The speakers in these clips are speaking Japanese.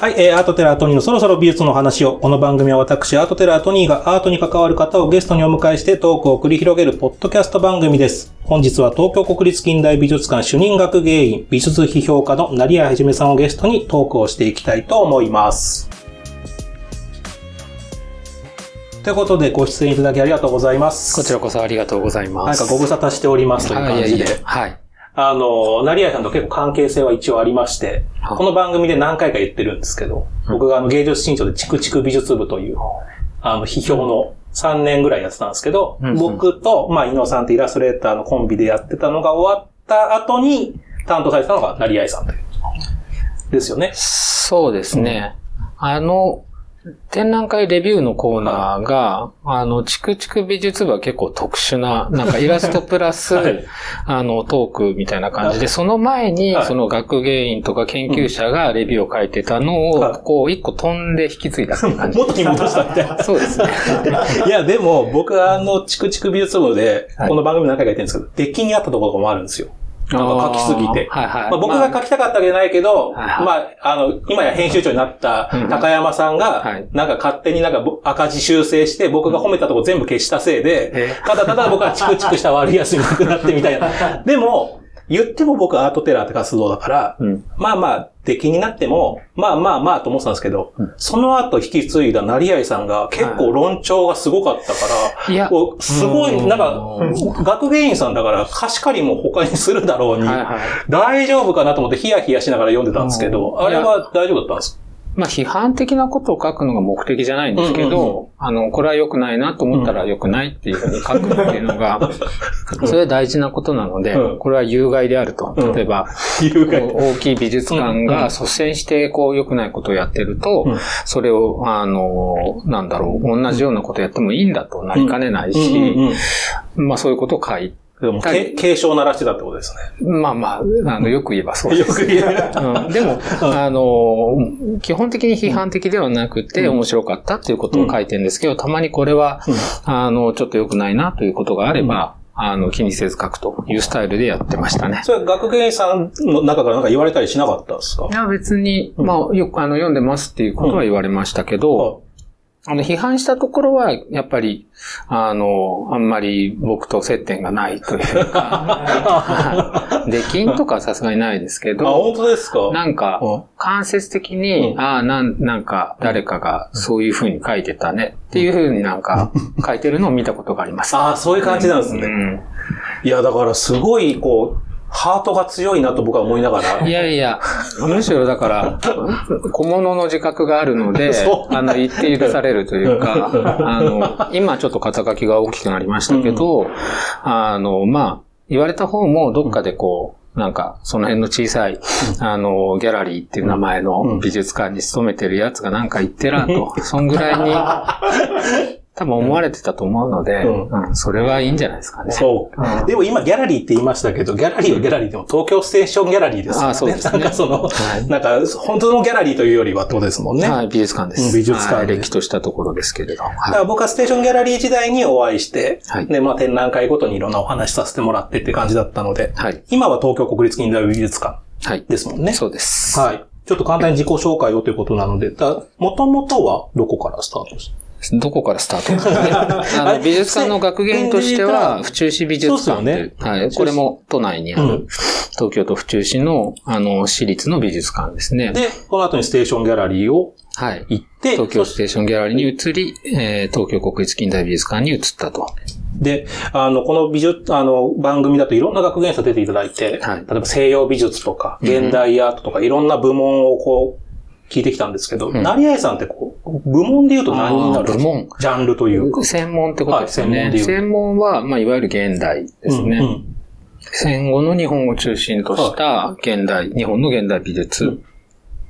はい、えー、アートテラートニーのそろそろ美術の話を、この番組は私、アートテラートニーがアートに関わる方をゲストにお迎えしてトークを繰り広げるポッドキャスト番組です。本日は東京国立近代美術館主任学芸員、美術批評家の成谷はじめさんをゲストにトークをしていきたいと思います。ということで、ご出演いただきありがとうございます。こちらこそありがとうございます。なんかご無沙汰しておりますという感じで。はいいやいやはい。あの、成合さんと結構関係性は一応ありまして、はいこの番組で何回か言ってるんですけど、僕があの芸術新書でチクチク美術部という、あの、批評の3年ぐらいやってたんですけど、僕と、まあ、井野さんってイラストレーターのコンビでやってたのが終わった後に担当されてたのが成合さんという。ですよね。そうですね。あの、展覧会レビューのコーナーが、あの、チクチク美術部は結構特殊な、なんかイラストプラス、はいあの、トークみたいな感じで、その前にはい、その学芸員とか研究者がレビューを書いてたのを、はいこう、一個飛んで引き継いだっていう感じ。元に戻したみたいな。そうですね。いや、でも、僕はあの、チクチク美術部で、はいこの番組何回か言ってるんですけど、出来にあったところもあるんですよ。なんか書きすぎて。はいはい。まあ、僕が書きたかったわけじゃないけど、はいはいまあ、あの、今や編集長になったうん高山さんが、はいなんか勝手になんかぼ赤字修正して、僕が褒めたとこ全部消したせいで、えただただ僕はチクチクした悪い休みなくなってみたいな。でも、言っても僕はアートテラーって活動だから、うん。まあまあ、出来になっても、まあまあまあと思ってたんですけど、うん。その後引き継いだ成合さんが結構論調がすごかったから、いすごい、うん。なんか、学芸員さんだから貸し借りも他にするだろうに、はいはい。大丈夫かなと思ってヒヤヒヤしながら読んでたんですけど、うん。あれは大丈夫だったんですか？まあ、批判的なことを書くのが目的じゃないんですけど、うんうんあの、これは良くないなと思ったら良くないっていうふうに書くっていうのが、それは大事なことなので、うん。これは有害であると。うん。例えば、いうか大きい美術館うん。うん。が率先してこう良くないことをやってると、うん。それを、あの、なんだろう、同じようなことやってもいいんだとなりかねないし、うんうんうんまあそういうことを書いでも、はいけ警鐘を鳴らしてたってことですまあまあ、あの、よく言えばそうね。です。よく言える。うん、でも、あの、基本的に批判的ではなくて、うん。面白かったっていうことを書いてるんですけど、たまにこれは、あの、ちょっと良くないなということがあれば、あの、気にせず書くというスタイルでやってましたね。それ学芸員さんの中からなんか言われたりしなかったんですか？いや、別に、うんまあ、よく、あの、読んでますっていうことは言われましたけど、あの、批判したところは、やっぱり、あの、あんまり僕と接点がないというか、出禁とかはさすがにないですけあ、ど、本当ですか？なんか、うん間接的に、うん。ああ、なん、なんか、誰かがそういう風に書いてたねっていう風になんか書いてるのを見たことがあります。ああ、そういう感じなんですね。うん。いや、だからすごい、こう、ハートが強いなと僕は思いながら。いやいや、むしろだから、小物の自覚があるので あの、言って許されるというか、あの、今ちょっと肩書きが大きくなりましたけど、あの、まあ、言われた方もどっかでこう、なんか、その辺の小さい、あの、ギャラリーっていう名前の美術館に勤めてるやつがなんか言ってらんと、そんぐらいに、多分思われてたと思うので、うんうんそれはいいんじゃないですかね。そううん。でも今ギャラリーって言いましたけど、ギャラリーはギャラリーでも東京ステーションギャラリーですよね。あそうですねなんかその、はいなんか本当のギャラリーというよりはってことですもんね。はい、美術館です。うん美術館はいで歴としたところですけれど。だかはら僕はステーションギャラリー時代にお会いして、はいで、まあ展覧会ごとにいろんなお話しさせてもらってって感じだったので、い。はい。今は東京国立近代美術館はい。ですもんね。そうです。はい。ちょっと簡単に自己紹介をということなので、もともとはどこからスタートした？どこからスタート？あの美術館の学芸員としてせは、府中市美術館そうですよねっていうはい。これも都内にあるうん、東京都府中市の、あの、私立の美術館ですね。で、この後にステーションギャラリーをはい。行って、東京ステーションギャラリーに移り、えー東京国立近代美術館に移ったと。で、あの、この美術、あの、番組だといろんな学芸員さん出ていただいて、はい例えば西洋美術とか、うん現代アートとか、いろんな部門をこう、聞いてきたんですけど、うん成合さんってこう、部門で言うと何になるんですか？あー部門ジャンルというか。専門ってことですよね。はい専門で言う専門は、まあ、いわゆる現代ですね。うんうん戦後の日本を中心とした現代、日本の現代美術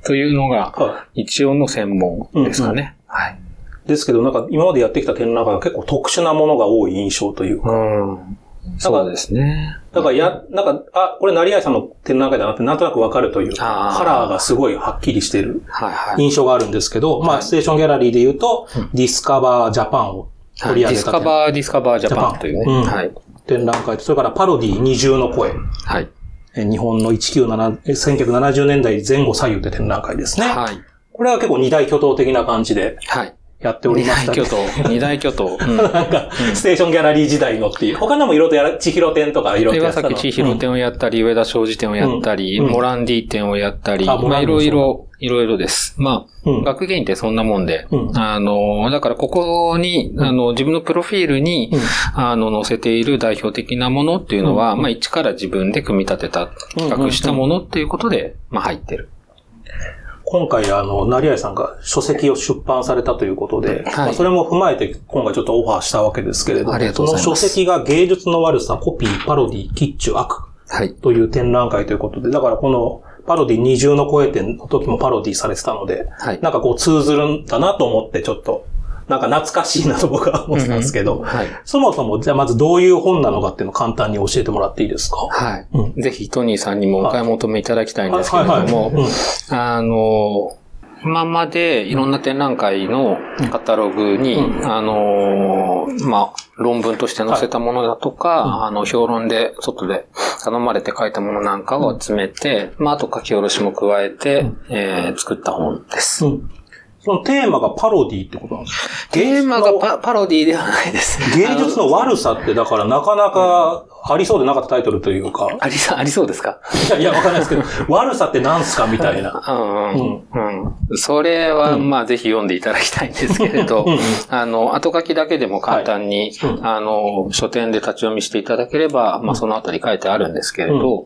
というのがは一応の専門ですかね。はい。い。ですけど、なんか今までやってきた展覧会が結構特殊なものが多い印象というか。うん。そうですね。だからや、なんか、あ、これ成合さんの展覧会だなってなんとなくわかるというカラーがすごいはっきりしてる。印象があるんですけど、まあ、ステーションギャラリーで言うと、ディスカバージャパンを取り上ディげた展スカバー、ディスカバージャパンというね。うんはい。展覧会と、それからパロディ二重の声。はい。え日本の197、1970年代前後左右って展覧会ですね。はい。ここれは結構二大巨頭的な感じではい。やっており二ましたけど。大巨頭。二大巨頭。うんなんか、ステーションギャラリー時代のっていう。他のもいろいろとやら、千尋店とかいろいろとや岩ってたの。崎千尋店をやったり、上田商事店をやったり、うんモランディ店をやったり、まあいろいろ、いろいろです。まあ、うん。うん。学芸員ってそんなもんで、うんあの、だからここに、あの、自分のプロフィールに、うんあの、載せている代表的なものっていうのは、うんまあ一から自分で組み立てた、うん企画したものっていうことで、まあ入ってる。今回、あの、成合さんが書籍を出版されたということで、まあそれも踏まえて今回ちょっとオファーしたわけですけれども、その書籍が芸術の悪さ、コピー、パロディ、キッチュ、悪はい。という展覧会ということで、だからこのパロディ二重の声展の時もパロディされてたので、はい。なんかこう通ずるんだなと思ってちょっと、なんか懐かしいなと僕は思ってたんですけど、はい。そもそもじゃあまずどういう本なのかっていうのを簡単に教えてもらっていいですか？はい。うん。ぜひトニーさんにもお買い求めいただきたいんですけれども、うん。あの、今までいろんな展覧会のカタログに、うあの、まあ、論文として載せたものだとか、うん。あの、評論で、外で頼まれて書いたものなんかを集めて、まあ、あと書き下ろしも加えて、えー作った本です。うんそのテーマがパロディってことなんですか？テーマがパパロディではないです。芸術の悪さってだからなかなかありそうでなかったタイトルというか、ありそう、ありそうですか？いや、いや、わかんないですけど、悪さって何すかみたいな。うんうん。うん。それは、うん。まあ、ぜひ読んでいただきたいんですけれどあの、後書きだけでも簡単に、あの、書店で立ち読みしていただければ、まあ、そのあたり書いてあるんですけれど、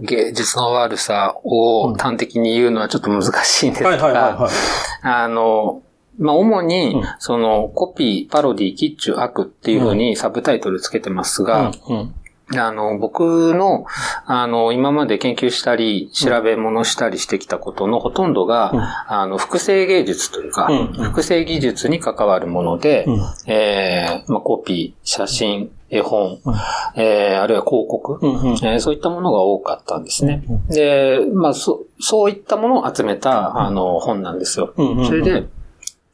芸術の悪さを端的に言うのはちょっと難しいんですが、はい。あの、まあ、主にうん、その、コピー、パロディ、キッチュ、悪っていうふうにサブタイトルつけてますが、うんあの、僕の、あの、今まで研究したり、調べ物したりしてきたことのほとんどが、うん。あの、複製芸術というか、うん。複製技術に関わるもので、うん。えーまあ、コピー、写真、絵本、うん。えーあるいは広告、うんうん。えーそういったものが多かったんですね。うんで、まあ、そ、そういったものを集めた、あの、本なんですよ。それで、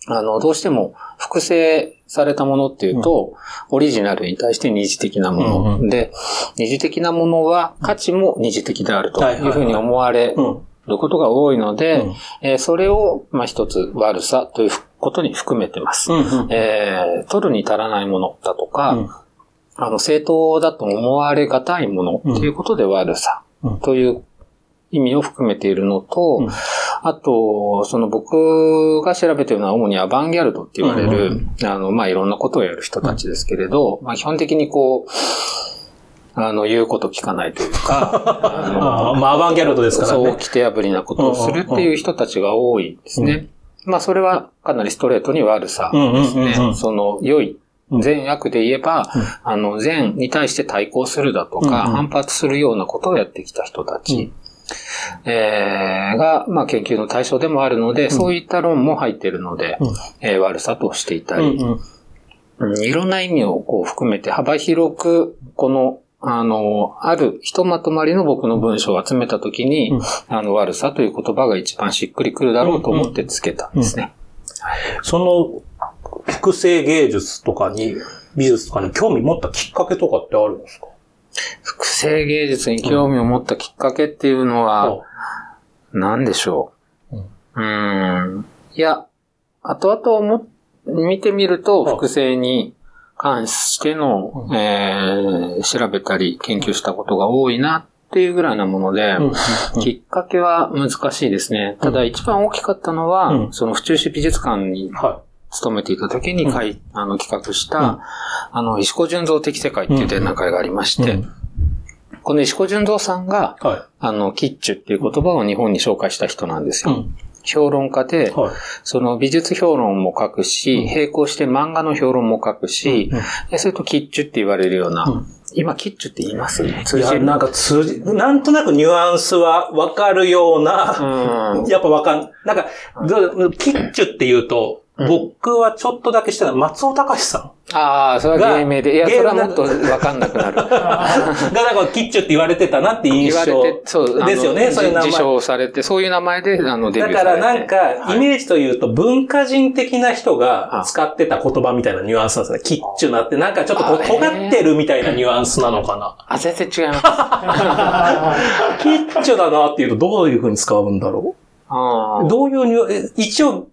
あの、どうしても複製されたものっていうと、オリジナルに対して二次的なもの、で、二次的なものは価値も二次的であるとはいうふうに思われうん。ることが多いので、うん。えーそれを、まあ、一つ悪さということに含めてます。えー取るに足らないものだとか、うん。あの、正当だと思われがたいものということで悪さうん。という意味を含めているのと、うん。あと、その僕が調べているのは主にアバンギャルドって言われうん。る、あの、まあ、いろんなことをやる人たちですけれど、まあ、基本的にこう、あの、言うこと聞かないというか、あのあーまあ、アバンギャルドですからそう、ね。規定破りなことをするっていう人たちが多いですね。まあ、それはかなりストレートに悪さですうんうんうん。うんね。その、良いうん、善悪で言えば、あの、善に対して対抗するだとか、うんうん反発するようなことをやってきた人たち、えーが、まあ、研究の対象でもあるので、そういった論も入っているので、うん。えー悪さとしていたり、うんうん。うんいろんな意味をこう含めて幅広く、この、あの、あるひとまとまりの僕の文章を集めたときに、うん。あの、悪さという言葉が一番しっくりくるだろうと思ってつけたんですね。その、複製芸術とかに、美術とかに興味持ったきっかけとかってあるんですか？複製芸術に興味を持ったきっかけっていうのは、何でしょう？うん。いや、後々思っ見てみると、はい複製に関しての、うん。えー調べたり研究したことが多いなっていうぐらいなもので、きっかけは難しいですね。ただ一番大きかったのは、うん。その府中市美術館には勤めていた時にかい、あの企画した、うんあの、石子純三的世界っていう展覧会がありまして、うんこの石子純三さんが、い。はあの、キッチュっていう言葉を日本に紹介した人なんですい。うよ。ん。評論家で、はい。その美術評論も書くし、うん並行して漫画の評論も書くし、うんでそれとキッチュって言われるような、うん今キッチュって言います？いや、通じる？なんか通じ、なんとなくニュアンスはわかるような、うん。やっぱわかん、なんか、どキッチュって言うと、うん僕はちょっとだけしてた松尾隆さああ、それは芸名で。いや、それはもっとわかんなくなる。ん が、なんかキッチュって言われてたなって印言象。われて、そう、ですよねそういう名前自称されて、そういう名前で、あの、デビュだかーされて。らなんか、はいイメージというと文化人的な人が使ってた言葉みたいなニュアンスなんですね。キッチュなって、なんかちょっとこうあ尖ってるみたいなニュアンスなのかな。あ、全然違います。キッチュだなっていうとどういう風に使うんだろあーどういうにおい、え一応、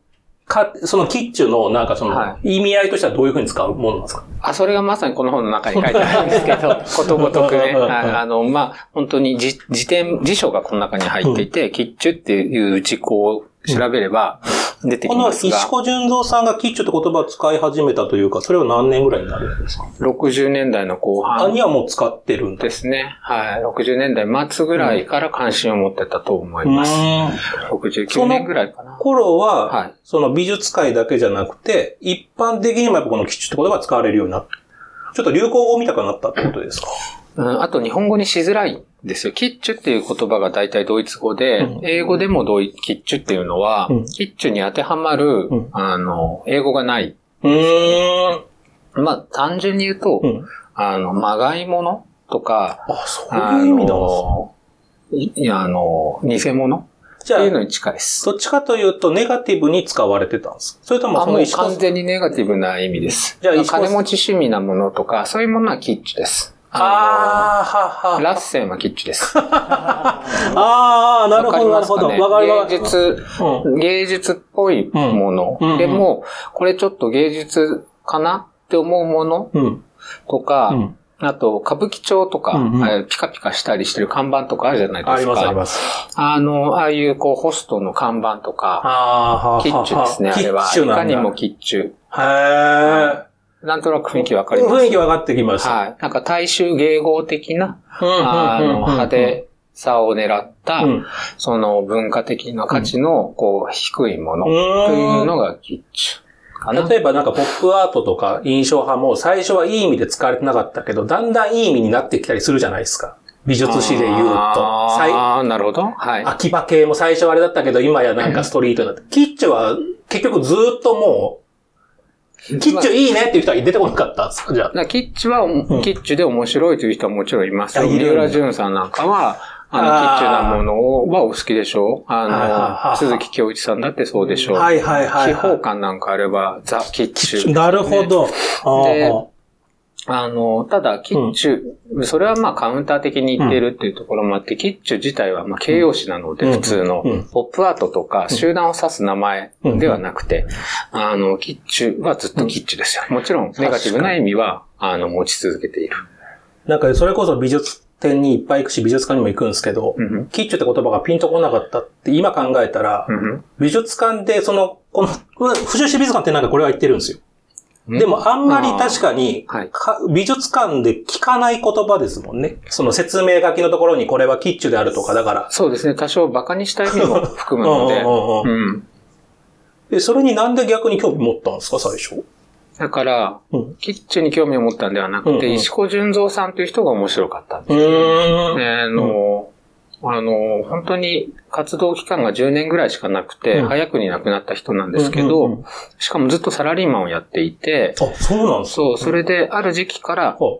か、そのキッチュの、なんかそのは、意味合いとしてはどういうふうに使うものなんですか？あ、それがまさにこの本の中に書いてあるんですけど、ことごとくね。はい。あの、まあ、本当に辞辞典、辞書がこの中に入っていて、キッチュっていう事項を調べれば出てきこのますが、石子純三さんがキッチュって言葉を使い始めたというか、それは何年ぐらいになるんですか？60年代の後あ、半にはもう使ってるんだ。ですね。はい。60年代末ぐらいから関心を持ってたと思います。う69年ぐらいかな。頃は、はいその美術界だけじゃなくて、一般的にもやっぱこのキッチュって言葉が使われるようになった。ちょっと流行語みたくなったってことですか？うん、あと日本語にしづらいんですよ。キッチュっていう言葉が大体ドイツ語で、うん英語でもドイキッチュっていうのは、うんキッチュに当てはまる、うんあの、英語がない。うーん。まあ、単純に言うと、うん。あの、まがいものとか、あ、そうあいう意味なんいいや、あの、偽物っじゃあていう、のに近いです。どっちかというとネガティブに使われてたんですか？それともその石子完全にネガティブな意味です。じゃあ金持ち趣味なものとか、そういうものはキッチュです。ああ、はは。ラッセンはキッチュです。ああ、なるほど、なるほど。わかります。芸術、うん。芸術っぽいもの。うんうんでも、これちょっと芸術かなって思うものうん。とか、うんあと、歌舞伎町とか、うんうんえーピカピカしたりしてる看板とかあるじゃないですか。あります、あります。あの、ああいうこう、ホストの看板とか、ああ、はキッチュですね、あれは。いかにもキッチュ。へなんとなく雰囲気わかえ。ります？雰囲気分かってきました。はい。なんか大衆迎合的な、あの、派手さを狙った、うんその文化的な価値の、こう、低いものうというのがキッチュ。例えばなんかポップアートとか印象派も最初はいい意味で使われてなかったけど、だんだんいい意味になってきたりするじゃないですか。美術史で言うと。ああ、なるほど。はい。秋葉系も最初はあれだったけど、今やなんかストリートになって。キッチュは結局ずっともう、キッチュいいねっていう人は出てこなかったんですか？じゃあ。キッチュは、んキッチュで面白いという人はもちろんいますよ。あいるんだ三浦淳さんなんかは、あの、キッチュなものをはお好きでしょ？うあの、い鈴木京一さんだってそうでしょ？う。はいはいはい、秘宝は館なんかあれば、ザ・キッチュ、い。なるほ。ど。あでーあの、ただ、キッチュ、それはまあカウンター的に言ってるっていうところもあって、キッチュ自体はまあ形容詞なので、うん。普通のうん、ポップアートとか集団を指す名前ではなくて、あの、キッチュはずっとキッチュです。よ。もちろん、ネガティブな意味は、あの、持ち続けている。なんかそれこそ美術展にいっぱい行くし、美術館にも行くんですけど、うんうんキッチュって言葉がピンとこなかったって今考えたら、うんうん美術館でその、この、府中市美術館ってなんかこれは言ってるんですよ。うんでもあんまり確かに、はいか美術館で聞かない言葉ですもんね。その説明書きのところにこれはキッチュであるとか、だから。そうですね。多少馬鹿にした意味も含むので。うんうんうんうん。え、それになんで逆に興味持ったんですか、最初？だから、うん。キッチュに興味を持ったんではなくて、うんうん。石子純三さんという人が面白かったんですうよ。あの、あの、本当に活動期間が10年ぐらいしかなくて、うん。早くに亡くなった人なんですけど、うんうんうん。しかもずっとサラリーマンをやっていて、あ、そうなんですか？そう、それである時期から、は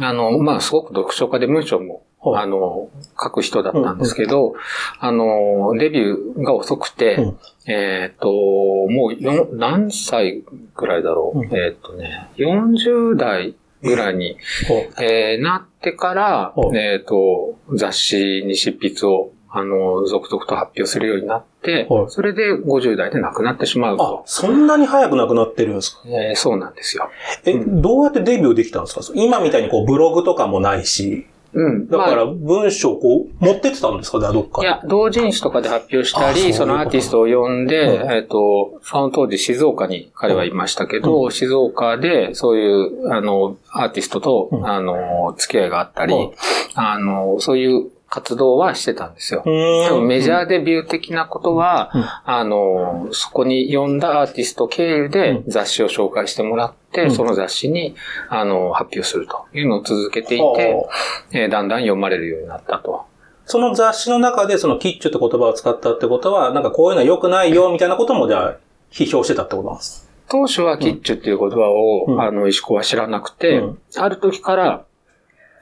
あの、まあ、すごく読書家で文章も、はいあの、書く人だったんですけど、あの、デビューが遅くて、うん。えっ、と、もう何歳ぐらいだろう。うん。えっ、とね、40代ぐらいに、はえーなってからう、んえっ、と、雑誌に執筆を、あの、続々と発表するようになっては、いそれで50代で亡くなってしまうあと、。そんなに早く亡くなってるんですか？えーそうなんですよ。え、うどうやってデビューできたんですか？今みたいにこうブログとかもないし、うん。だからまあ文章をこう持ってってたんですか？どっかに。いや、同人誌とかで発表したり、あそのアーティストを呼んで、うん。えっ、と、その当時静岡に彼はいましたけど、静岡でそういう、あの、アーティストと、うん。あの、付き合いがあったり、うん。あの、そういう活動はしてたんですよ。うーん。多分メジャーデビュー的なことは、うん。あの、そこに呼んだアーティスト経由で雑誌を紹介してもらって、うん。その雑誌に、あの、発表するというのを続けていて、はあえーだんだん読まれるようになったと。その雑誌の中でそのキッチュって言葉を使ったってことは、なんかこういうのは良くないよみたいなこともじゃあ批評してたってことなんです当初はキッチュっていう言葉を、うん。あの、石子は知らなくて、うん。ある時から、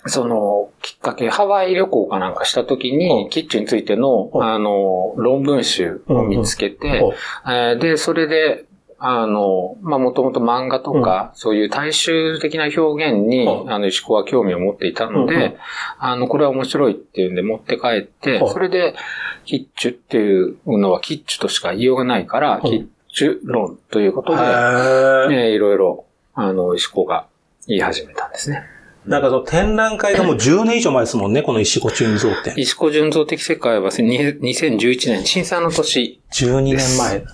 その、きっかけ、ハワイ旅行かなんかした時に、うん。キッチュについての、うん。あの、論文集を見つけて、で、それで、あの、まあ、もともと漫画とか、そういう大衆的な表現に、はいあの、石子は興味を持っていたので、うんうん。あの、これは面白いっていうんで持って帰って、はいそれで、キッチュっていうのはキッチュとしか言いようがないから、いキッチュ論ということで、へー。ね、いろいろ、あの、石子が言い始めたんですね。なんかその展覧会がもう10年以上前ですもんね、この石子純造展。石子純造的世界は2011年、震災の年、12年前。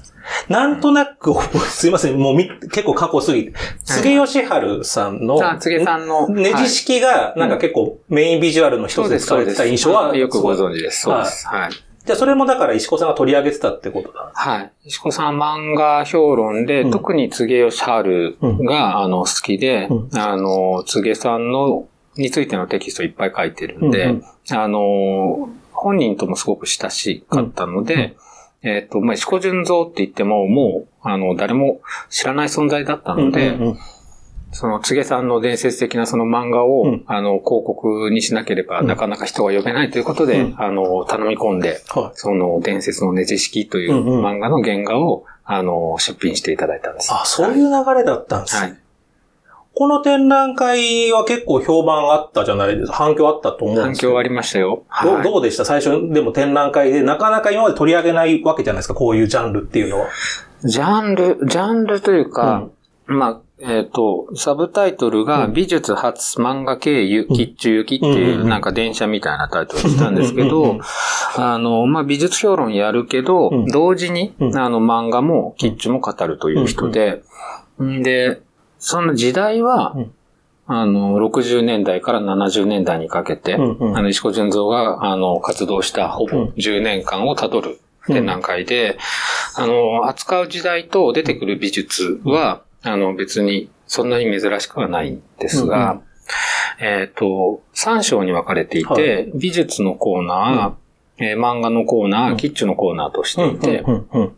なんとなく、すいません、もうみ結構過去すぎて、柘義治さんの、あ、つげさんの、ネジ式が、なんか結構メインビジュアルの一つで使われて。た印象は、よくご存知です。そうです。はい。じゃあそれもだから石子さんが取り上げてたってことだ。はい。石子さん漫画評論で、うん。特に柘義治が、あの、好きで、うあの、柘義さんの、についてのテキストいっぱい書いてるんで、うんうん。あの、本人ともすごく親しかったので、えっ、と、まあ、石子純造って言っても、もう、あの、誰も知らない存在だったので、うんうんその、つげさんの伝説的なその漫画を、うんあの、広告にしなければ、うんなかなか人が呼べないということで、うんあの、頼み込んで、はいその、伝説のネジ式といううんうん漫画の原画を、あの、出品していただいたんです。あ、そういう流れだったんですね。はい。この展覧会は結構評判あったじゃないですか。反響あったと思うんですけど。反響ありましたよ。どうはいどうでした？最初でも展覧会でなかなか今まで取り上げないわけじゃないですか。こういうジャンルっていうのは。ジャンル、ジャンルというか、まあ、えっ、と、サブタイトルが、うん。美術初漫画経由、うん。キッチュ行きっていう、うんなんか電車みたいなタイトルにしたんですけど、あの、まあ、美術評論やるけど、うん。同時に、うん。あの、漫画もキッチュも語るという人で、んで、その時代は、うん。あの、60年代から70年代にかけて、あの、石子純三が、あの、活動したほぼうん。10年間をたどる展覧会で、あの、扱う時代と出てくる美術は、あの、別にそんなに珍しくはないんですが、えっ、と、3章に分かれていて、は美術のコーナー、えー漫画のコーナー、うん。キッチュのコーナーとしていて、うんうんうん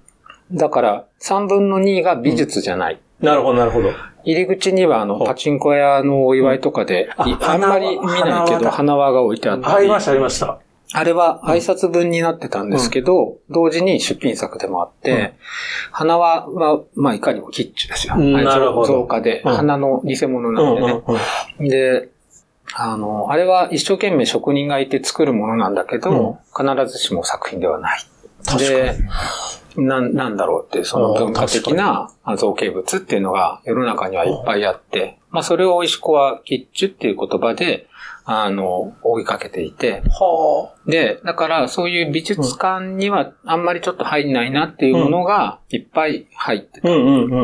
だから3分の2が美術じゃない。なるほど、なるほど。入り口には、あの、はいパチンコ屋のお祝いとかで、あんまり見ないけど、花輪だ。花輪が置いてあったり。ありました、ありました。あれは挨拶文になってたんですけど、同時に出品作でもあって、うん。花輪は、まあ、いかにもキッチュですよ。なるほど。造花で、うん。花の偽物うなんんでね。うんうんで、あの、あれは一生懸命職人がいて作るものなんだけど、必ずしも作品ではない。確かで、なん、なんだろうってその文化的な造形物っていうのが世の中にはいっぱいあって、まあそれを石子はキッチュっていう言葉で、あの、追いかけていて、はで、だからそういう美術館にはあんまりちょっと入んないなっていうものがいっぱい入ってあ。たっ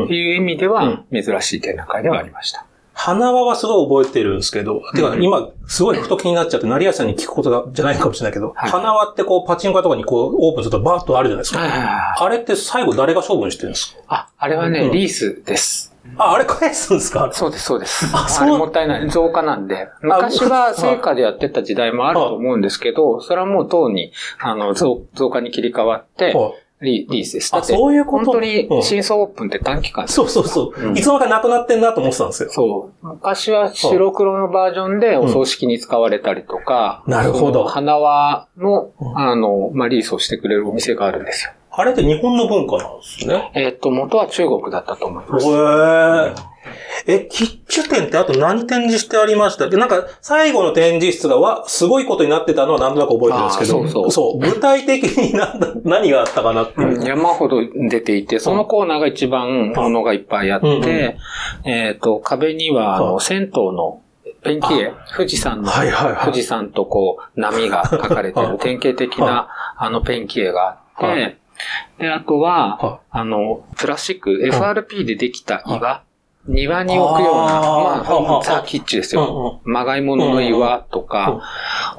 て。いう意味では珍しい展覧会ではありました。花輪はすごい覚えてるんですけど、てか今、すごいふと気になっちゃって、成谷さんに聞くことがじゃないかもしれないけど、はい花輪ってこう、パチンコ屋とかにこう、オープンするとバーッとあるじゃないですか。あれって最後誰が処分してるんですか？あ、あれはね、うんリースです。あ、あれ返すんですか？そうです、そうです。ああそうれもったいない。増加なんで。昔は成果でやってた時代もあると思うんですけど、それはもう当に、あの、増増加に切り替わって、はいリリースです。あだってそういうこと？本当にうん新装オープンって短期間そうそうそう。うんいつの間にかなくなってんなと思ってたんですよ。そう。昔は白黒のバージョンでお葬式に使われたりとか、なるほど花輪のう、んあの、まあ、リースをしてくれるお店があるんですよ。あれって日本の文化なんですね。えっと、元は中国だったと思います。へー。え、キッチュ展ってあと何展示してありました？で、なんか、最後の展示室がわ、すごいことになってたのはなんとなく覚えてるんですけど、あーそうそう。具体的になんだ何があったかなっていう。うん山ほど出ていて、そのコーナーが一番ものがいっぱいあって、えっ、と、壁には、あの、はい。銭湯のペンキ絵、富士山の、はいはいはい。富士山とこう、波が描かれてはいる 典型的な、あの、ペンキ絵があって、はいで、あとは、はあの、プラスチック、FRP でできた岩、庭に置くような、あー。はまあ、はザ・キッチですうんよ。まがいものの岩とか、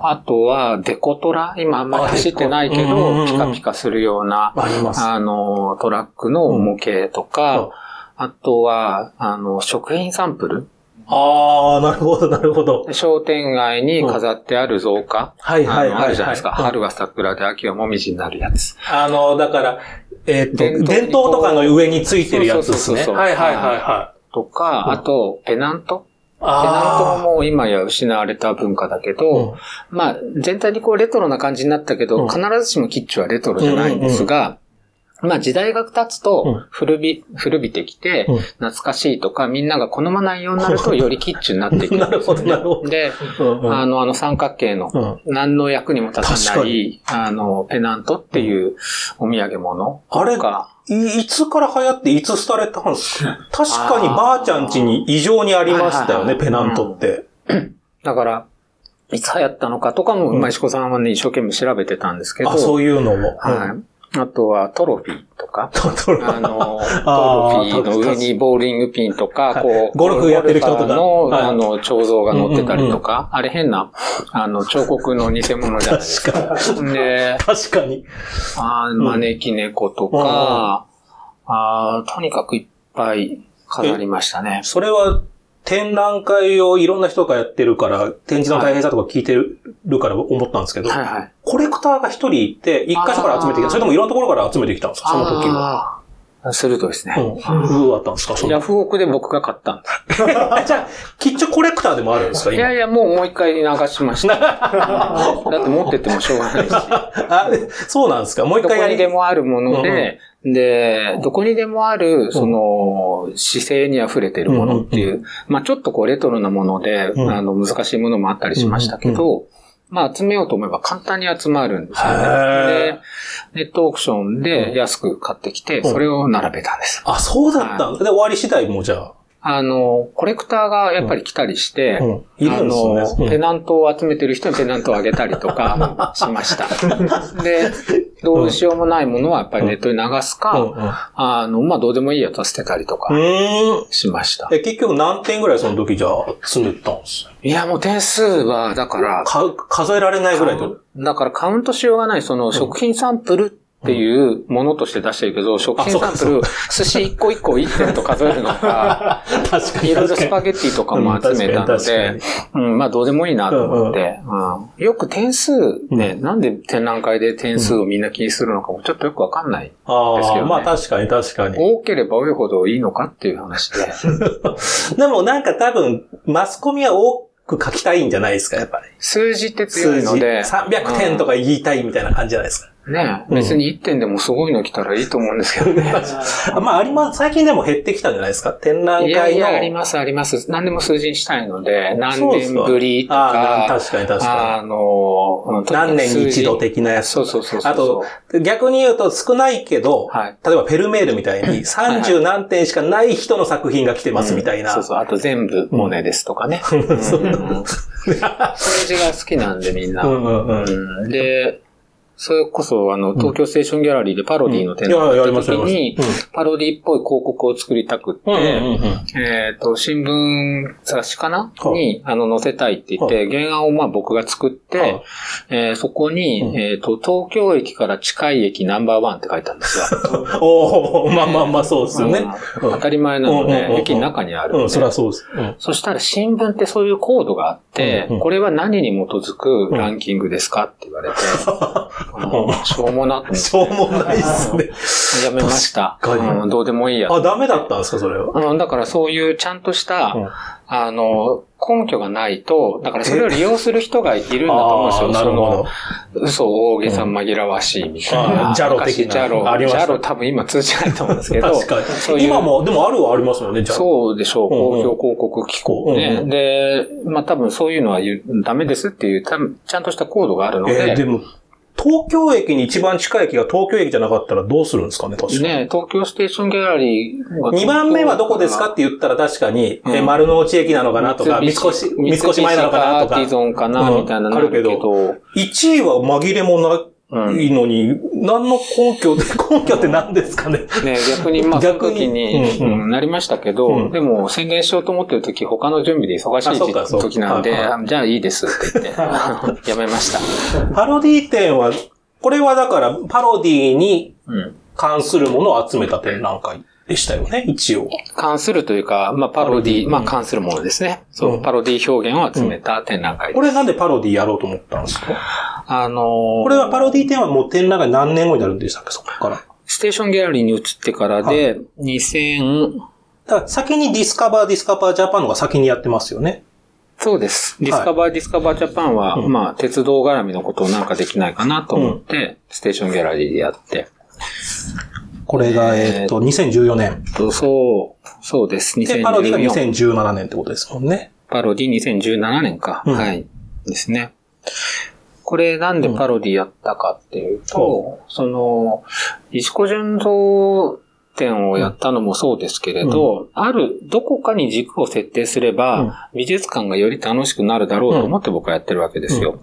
あとは、デコトラ今あんまり走ってないけあデコうんうんうんど、ピカピカするような、あります。あの、トラックの模型とか、あとは、あの、食品サンプル。ああ、なるほど、なるほど。商店街に飾ってある造花。はいはいはい。あるじゃないですか。はい春は桜で秋はもみじになるやつ。あの、だから、えっと、伝統とかの上についてるやつですね。そうそうそうそうはいはいはいはい。とか、うんあと、ペナントペナンあトももう今や失われた文化だけあ。ど、まあ、全体にこうレトロな感じになったけど、うん必ずしもキッチンはレトロじゃないんですが、まあ時代が経つうん。と古び、古びてきてうん、懐かしいとか、みんなが好まないようになると、よりキッチュになっていく。んですよ、ね。なるほどなるほど。で、うんうん。あの、あの三角形の、うん。何の役にも立たない、あの、ペナントっていうお土産物あれとか、いいつから流行っていつ廃れたんですか？確かにばあちゃん家に異常にありましたよね、ペナントって。だから、いつ流行ったのかとかも、うん。まあ、石子さんはね、一生懸命調べてたんですけど、あ、そういうのも。はい。あとはトロフィーとか、ト トロあの、あートロフィーの上にボーリングピンとか、はい。こう、ゴルフやってる人とか。の、はい。あの、彫像が載ってたりとか、あれ変な、あの、彫刻の偽物じゃない。ですか。で、確かに。あー招き猫とか、あーとにかくいっぱい飾りましたね。それは展覧会をいろんな人がやってるから、展示の大変さとか聞いてるから思ったんですけど、はいはい。コレクターが一人いて、一箇所から集めてきた。それともいろんなところから集めてきたんですか？その時は。あー鋭いですね。うん。どうだったんですか？そのヤフオクで僕が買ったんです。あ じゃあ、キッチョコレクターでもあるんですか？今。いやいや、もうもう一回流しました。だって持ってってもしょうがないし。あ、そうなんですか？もう一どこ回やりにでもあるもので、で、どこにでもある、その、姿勢に溢れてるものっていう、まあちょっとこうレトロなもので、うんあの、難しいものもあったりしましたけど、まあ集めようと思えば簡単に集まるんですよね。で、ネットオークションで安く買ってきて、それを並べたんです。あ、そうだったんだ。で、終わり次第もじゃあ。あの、コレクターがやっぱり来たりして、うんいるんあの、うんペナントを集めてる人にペナントをあげたりとかしました。で、どうしようもないものはやっぱりネットに流すか、うんうんあの、まあ、どうでもいいやつは捨てたりとか。しました。え、結局何点ぐらいその時じゃあ積めたんですいや、もう点数は、だから、か数えられないぐらいと？だからカウントしようがない、その食品サンプルっていうものとして出してるけど、食品サンプル、寿司一個一個1点と数えるのか、確かに。いろいろスパゲッティとかも集めたのでに、うん、まあどうでもいいなと思って、うんよく点数ね、なんで展覧会で点数をみんな気にするのかもちょっとよくわかんない。ああ、ですけどねまあ確かに確かに。多ければ多いほどいいのかっていう話で。でもなんか多分、マスコミは多く書きたいんじゃないですか、やっぱり。数字って強。いので。300点とか言いたいみたいな感じじゃないですか。ね、うん別に1点でもすごいの来たらいいと思うんですけどね。あ まあ、あります。最近でも減ってきたんじゃないですか。展覧会の。いやいや、ありますあります。何でも数字にしたいので、何年ぶりとああ、か、確かに確かあの、うんに。何年に一度的的なやつ。そうそうそうそう。あと、逆に言うと少ないけど、はい例えばフェルメールみたいに 30何点しかない人の作品が来てますみたいな。そうそう。あと全部モネですとかね。うんうんうん 数字が好きなんでみんな。うんうんうんうんで、それこそ、あの、東京ステーションギャラリーでパロディの展覧会いやったりましたやり時にパロディっぽい広告を作りたくって、えっ、と、新聞雑誌かな？はい。に、あの、載せたいって言って、原案をまあ僕が作って、はい。えーそこに、うん。えっ、と、東京駅から近い駅ナンバーワンって書いてあるんですよ。おおまあまあまあそうですよね。うん当たり前なので、駅の中にあるそりゃそうです。うん。そしたら新聞ってそういうコードがあって、これは何に基づくランキングですか？って言われて、う んしょうもな。しょうもないっすね。やめました。どうでもいいや。あ、ダメだったんですか、それは？うん、だからそういうちゃんとした、うんあの、根拠がないと、だからそれを利用する人がいるんだと思うんですよ。なるほど。嘘大げさ紛らわしいみたいな。ジャロ的な昔ジャロ。ジャロ多分今通じないと思うんですけど。確かに。そう今も、でもあるはありますよね、じゃあ。そうでしょう。公共広告機構で、まあ多分そういうのはダメですっていう、ちゃんとしたコードがあるので、えーでも、東京駅に一番近い駅が東京駅じゃなかったらどうするんですかね、確かに。ね、東京ステーションギャラリーが2番目はどこですかって言ったら確かに、うんえ丸の内駅なのかなとか、三越、三越前なのかなとかアーティ。ゾンかな、うんみたいなのあるけど、1位は紛れもうんないのに、何の根拠で、根拠って何ですかね。ね、逆に、まあ、逆に。時に、うんうん。うんなりましたけど、うん。でも、宣伝しようと思ってる時、他の準備で忙しい時なんで、じゃあいいですって言って、やめました。パロディ展は、これはだから、パロディにうん。関するものを集めた展覧会でしたよね、一応。関するというか、まあ、パロディ、うんまあ、関するものですね。そう、うんパロディ表現を集めた展覧会これなんでパロディやろうと思ったんですか？あのーこれはパロディ展はもう展覧会何年後になるんでしたっけ、そこから。ステーションギャラリーに移ってからで、2000、だから先にディスカバー、ディスカバージャパンのが先にやってますよね。そうです。ディスカバー、ディスカバージャパンは、うんまあ、鉄道絡みのことをなんかできないかなと思って、ステーションギャラリーでやって。これが、えっと、2014年。とそう、そうです。で、パロディが2014 2017年ってことですもんね。パロディ2017年か。うんはい。ですね。これなんでパロディやったかっていうと、その、石子純三展をやったのもそうですけれど、ある、どこかに軸を設定すれば、美術館がより楽しくなるだろうと思って僕はやってるわけですよ。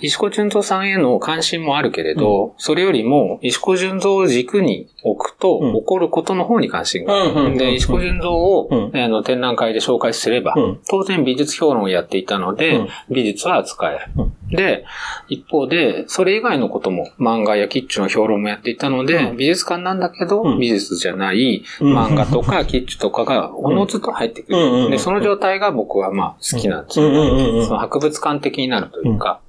石子純三さんへの関心もあるけれど、それよりも石子純三を軸に置くと、うん。起こることの方に関心がある。うんうんうんで、石子純三を、うん。あの展覧会で紹介すれば、うん。当然美術評論をやっていたので、うん。美術は扱える。で、一方で、それ以外のことも漫画やキッチュの評論もやっていたので、うん。美術館なんだけど、うん。美術じゃないうん。漫画とか キッチュとかがおのずと入ってくる。で、その状態が僕はまあ好きなんですよ、うん。うん。うん。うん。その博物館的になるというか。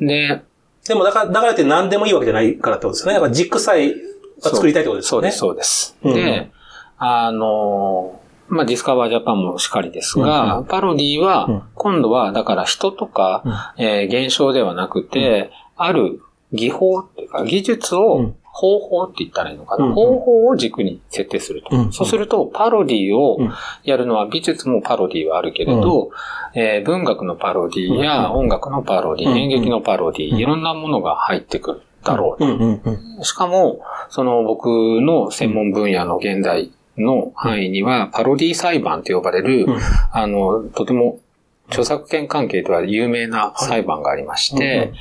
で、でも、だから、だからって何でもいいわけじゃないからってことですよね。だから軸さえ作りたいってことですよね。そうです、そうです。うん。で、あの、まあ、ディスカバージャパンもしかりですが、うんパロディうん。は、今度は、だから人とか、えー現象ではなくて、ある技法っていうか、技術を、うん。方法って言ったらいいのかな、うん。方法を軸に設定すると。うん。そうすると、パロディをうん。やるのは、美術もパロディはあるけれど、えー文学のパロディやうん。音楽のパロディ、うん。演劇のパロディ、うん。いろんなものが入ってくるだろううん。うん。うん。しかも、その僕の専門分野の現代の範囲には、パロディ裁判と呼ばれる、うん。あの、とても著作権関係では有名な裁判がありまして、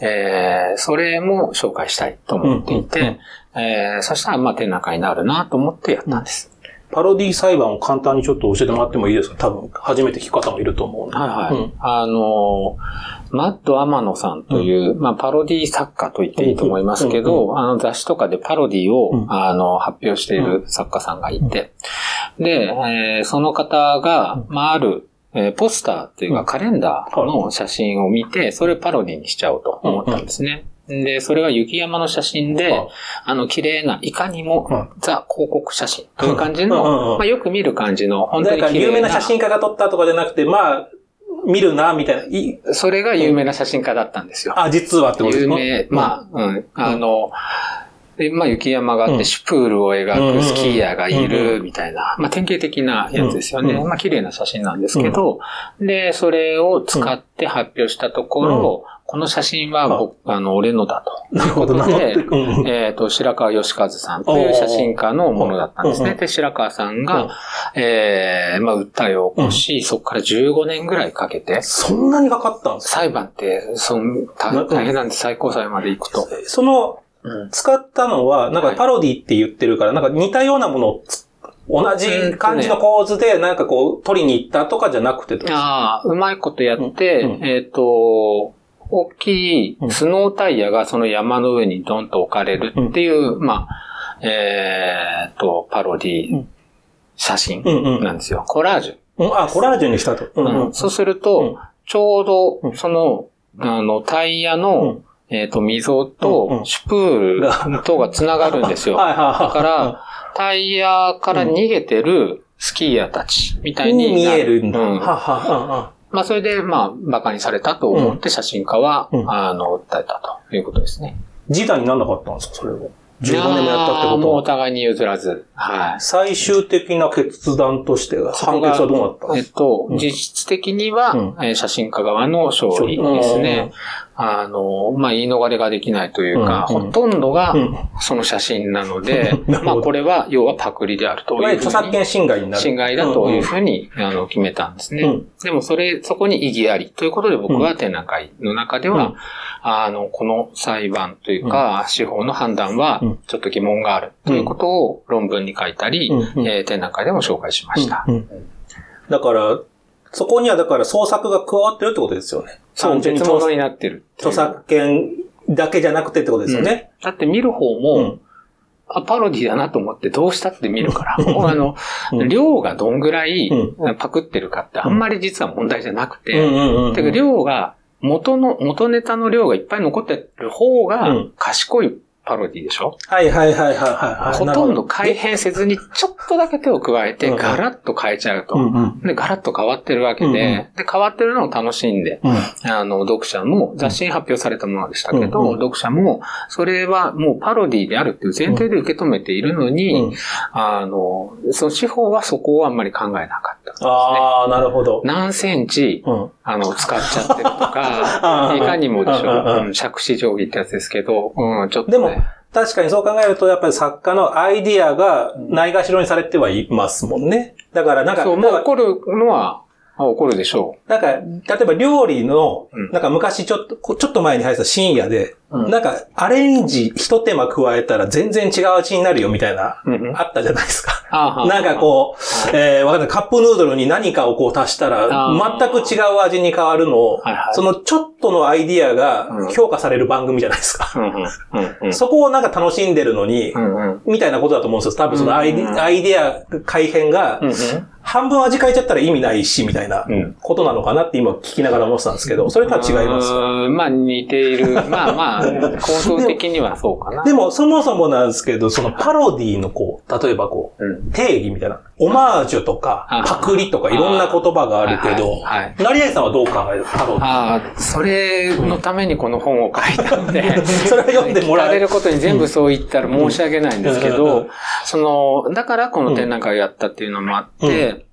えーそれも紹介したいと思っていて、うんうん。えーそしたら、まあ、展覧会になるなと思ってやったんです。パロディ裁判を簡単にちょっと教えてもらってもいいですか？多分、初めて聞く方もいると思うんで。はいはい。うん。あの、マッド・アマノさんという、まあ、パロディ作家と言っていいと思いますけど、あの雑誌とかでパロディを、うん。あの発表している作家さんがいて、で、えーその方が、まあ、ある、えーポスターっていうかうん。カレンダーの写真を見て、それをパロディにしちゃおうと思ったんですね。で、それは雪山の写真で、はいあの、綺麗な、いかにもうん、ザ広告写真という感じうんうんうんの、まあ、よく見る感じの、本当に綺麗な。有名な写真家が撮ったとかじゃなくて、まあ、見るな、みたいな。いそれが有名な写真家だったんですよ。あ、実はってことですか？有名、まあ、うん、あの、でまあ、雪山があって、うん。シュプールを描くスキーヤーがいうんる、みたいな、まあ、典型的なやつですよね。うんまあ、綺麗な写真なんですけど、で、それを使って発表したところ、この写真は僕、あの、俺のだと。なるほど、なでえっ、と、白川義和さんという写真家のものだったんですね。で、白川さんうん。が、えー、まあ、訴えを起こし、そこから15年ぐらいかけて、そんなにかかったんですか？裁判って、その大変なんで最高裁まで行くと。その、うん使ったのは、なんかパロディって言ってるから、なんか似たようなものをつ同じ感じの構図で、なんかこう、取りに行ったとかじゃなくてああ、うまいことやって、うん。うん。えっ、と、大きいスノータイヤがその山の上にドンと置かれるっていう、まあ、えっ、と、パロディうん。写真うんうん。なんですよ。コラージュ。うん。あ、コラージュにしたと。うんうん。そうするうん。と、ちょうど、うん。その、あの、タイヤの、えっ、と、溝とん、シュプールとが繋がるんですよ。はいはいはい。だから、タイヤから逃げてるスキーヤーたちみたいにに見なえるんだ。うんはははまあ、それで、まあ、馬鹿にされたと思って写真家は、うんあの、訴えたということですね。時短になんなかったんですか、それを。15年もやったっていやーもうお。互いに譲らず。はい。最終的な決断として、判決はどうなったんですか？えっと、うん実質的には、うんえー写真家側の勝利ですね。あの、まあ、言い逃れができないというか、うんうん。ほとんどがうん。その写真なので、なるほど。まあ、これは要はパクリであるというふうに。著作権侵害になる。侵害だというふうに、あの決めたんですね。うん。でもそれ、そこに意義ありということで僕は展覧会の中では、うん。あの、この裁判というか、司法の判断はうん。ちょっと疑問があるということを論文に書いたり、うん。うん。えー展覧会でも紹介しました。うん。うん。だから、そこにはだから創作が加わってるってことですよね。そう、別物になってる。著作権だけじゃなくてってことですよね。だって見る方も、うん。あ、パロディだなと思ってどうしたって見るから、もうあの、うん。量がどんぐらいうパクってるかってあんまり実は問題じゃなくて、うんうんうんてか量が、元の、元ネタの量がいっぱい残ってる方うがん。賢いパロディでしょ、はいはいはいはいはい。はい。ほとんど改変せずにちょっとだけ手を加えて、ガラッと変えちゃうと。で、ガラッと変わってるわけで、で、変わってるのを楽しんで、うん。あの、読者も、雑誌に発表されたものでしたけど、読者も、それはもうパロディであるっていう前提で受け止めているのに、うんあの、その司法はそこをあんまり考えなかった。ああ、なるほど。何センチ、うん。あの、使っちゃってるとかう、んいかにもでしょう杓子定規ってやつですけど、うん、ちょっと、ね。でも、確かにそう考えると、やっぱり作家のアイディアがないがしろにされてはいますもんね。だから、なんか、そう、もう怒るのは、あ怒るでしょなんか、例えば料理のうん、なんか昔ちょっと、こちょっと前に入ってた深夜で、うんなんかアレンジ一手間加えたら全然違う味になるよみたいな、う。うんうんあったじゃないですか。あなんかこう、えー、わかんない。カップヌードルに何かをこう足したら、全く違う味に変わるのを、はいはいそのちょっとのアイディアがうん評価される番組じゃないですか。そこをなんか楽しんでるのに、うんうんみたいなことだと思うんですよ。多分そのアイデうんィアイディア改変がうん、半分味変えちゃったら意味ないし、みたいなうんことなのかなって今聞きながら思ってたんですけど、それとは違いますまあ似ている。まあまあ、構造的にはそうかな。でも、そもそもなんですけど、そのパロディのこう、例えばこう、うん、定義みたいな、オマージュとかあ、パクリとかいろんな言葉があるけど、成合さんはどう考える？パロディ。ああ、それのためにこの本を書いたので、それを読んでもらえる。ことに全部そう言ったら申し訳ないんですけど、その、だからこの展覧会をやったっていうのもあって、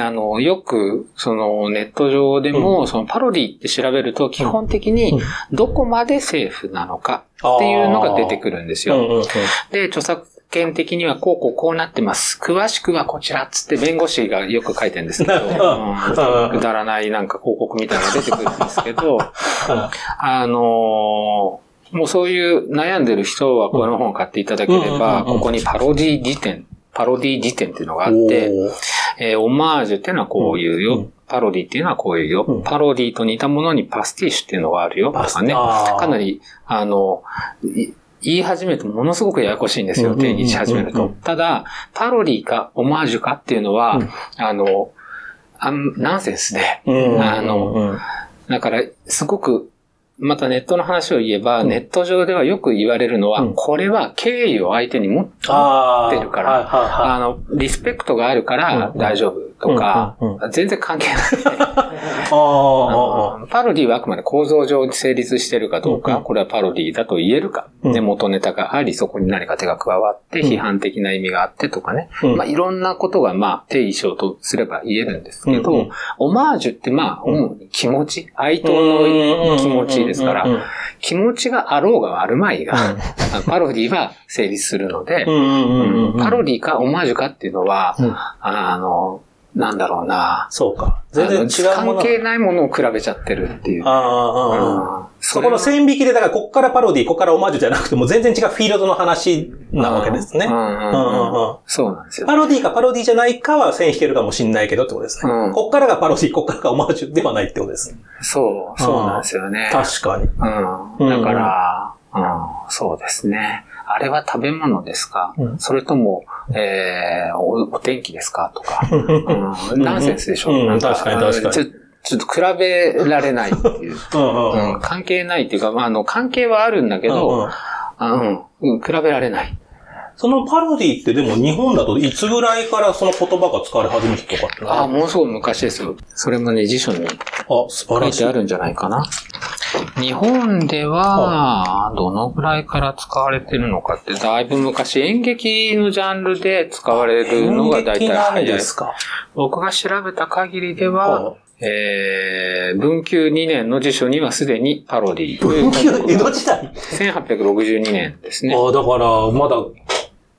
あの、よく、その、ネット上でも、その、パロディって調べると、基本的に、どこまでセーフなのかっていうのが出てくるんですよ。で、著作権的にはこうこうこうなってます。詳しくはこちらっつって弁護士がよく書いてるんですけど、うんうん。くだらないなんか広告みたいなのが出てくるんですけど、あのーもうそういう悩んでる人はこの本を買っていただければ、ここにパロディ辞典、パロディ辞典っていうのがあっおて、ー。えーオマージュっていうのはこういうよ、うん。パロディっていうのはこういうよ、うん。パロディと似たものにパスティッシュっていうのがあるよ、とかね。かなり、あの、い言い始めるとものすごくややこしいんですよ、定義し始めると。ただ、パロディかオマージュかっていうのは、うん。あの、ナンセンスで、うんあのうんだから、すごく、またネットの話を言えば、うん。ネット上ではよく言われるのは、うん。これは敬意を相手に持ってるから。あの、リスペクトがあるからうん。大丈夫とかうんうん、全然関係ない。パロディはあくまで構造上成立してるかどうか、うん。これはパロディだと言えるか、うん。で、元ネタがあり、そこに何か手が加わって、うん。批判的な意味があってとかね。うん。まあ、いろんなことが、まあ、定義しようとすれば言えるんですけど、うんうん。オマージュって、まあ、主に気持ち、愛党の気持ちですからうんうん、気持ちがあろうが悪まいが、パロディは成立するのでう、んうんうん。うんパロディかオマージュかっていうのは、うん。あの、なんだろうな。そうか。全然違うもの関。係ないものを比べちゃってるっていう。ああ、ああ。うんそこの線引きで、だから、こっからパロディ、こっからオマージュじゃなくても、全然違うフィールドの話なわけですねう。んうんうんそうなんですよ。パロディかパロディじゃないかは線引けるかもしんないけどってことですね。うんこっからがパロディ、こっからがオマージュではないってことですね。そう、そうなんですよね。確かに。うん。だから、うん、そうですね。あれは食べ物ですか、うん。それとも、えー、おお天気ですか？とか、うん、ナンセンスでしょ、うん。なん確かに確かに。ちょっと比べられないっていう。関係ないっていうか、まあ、あの、関係はあるんだけど、うん、比べられない。そのパロディってでも日本だといつぐらいからその言葉が使われ始めたとかってああ、あものすごく昔ですよ。それもね、辞書に書いてあ。るんじゃないかな。日本では、どのぐらいから使われてるのかって、だいぶ昔、演劇のジャンルで使われるのが大体早いで。すか？僕が調べた限りでは、はえー、文久2年の辞書にはすでにパロディ。文久、江戸時代？1862年ですね。ああ、だから、まだ、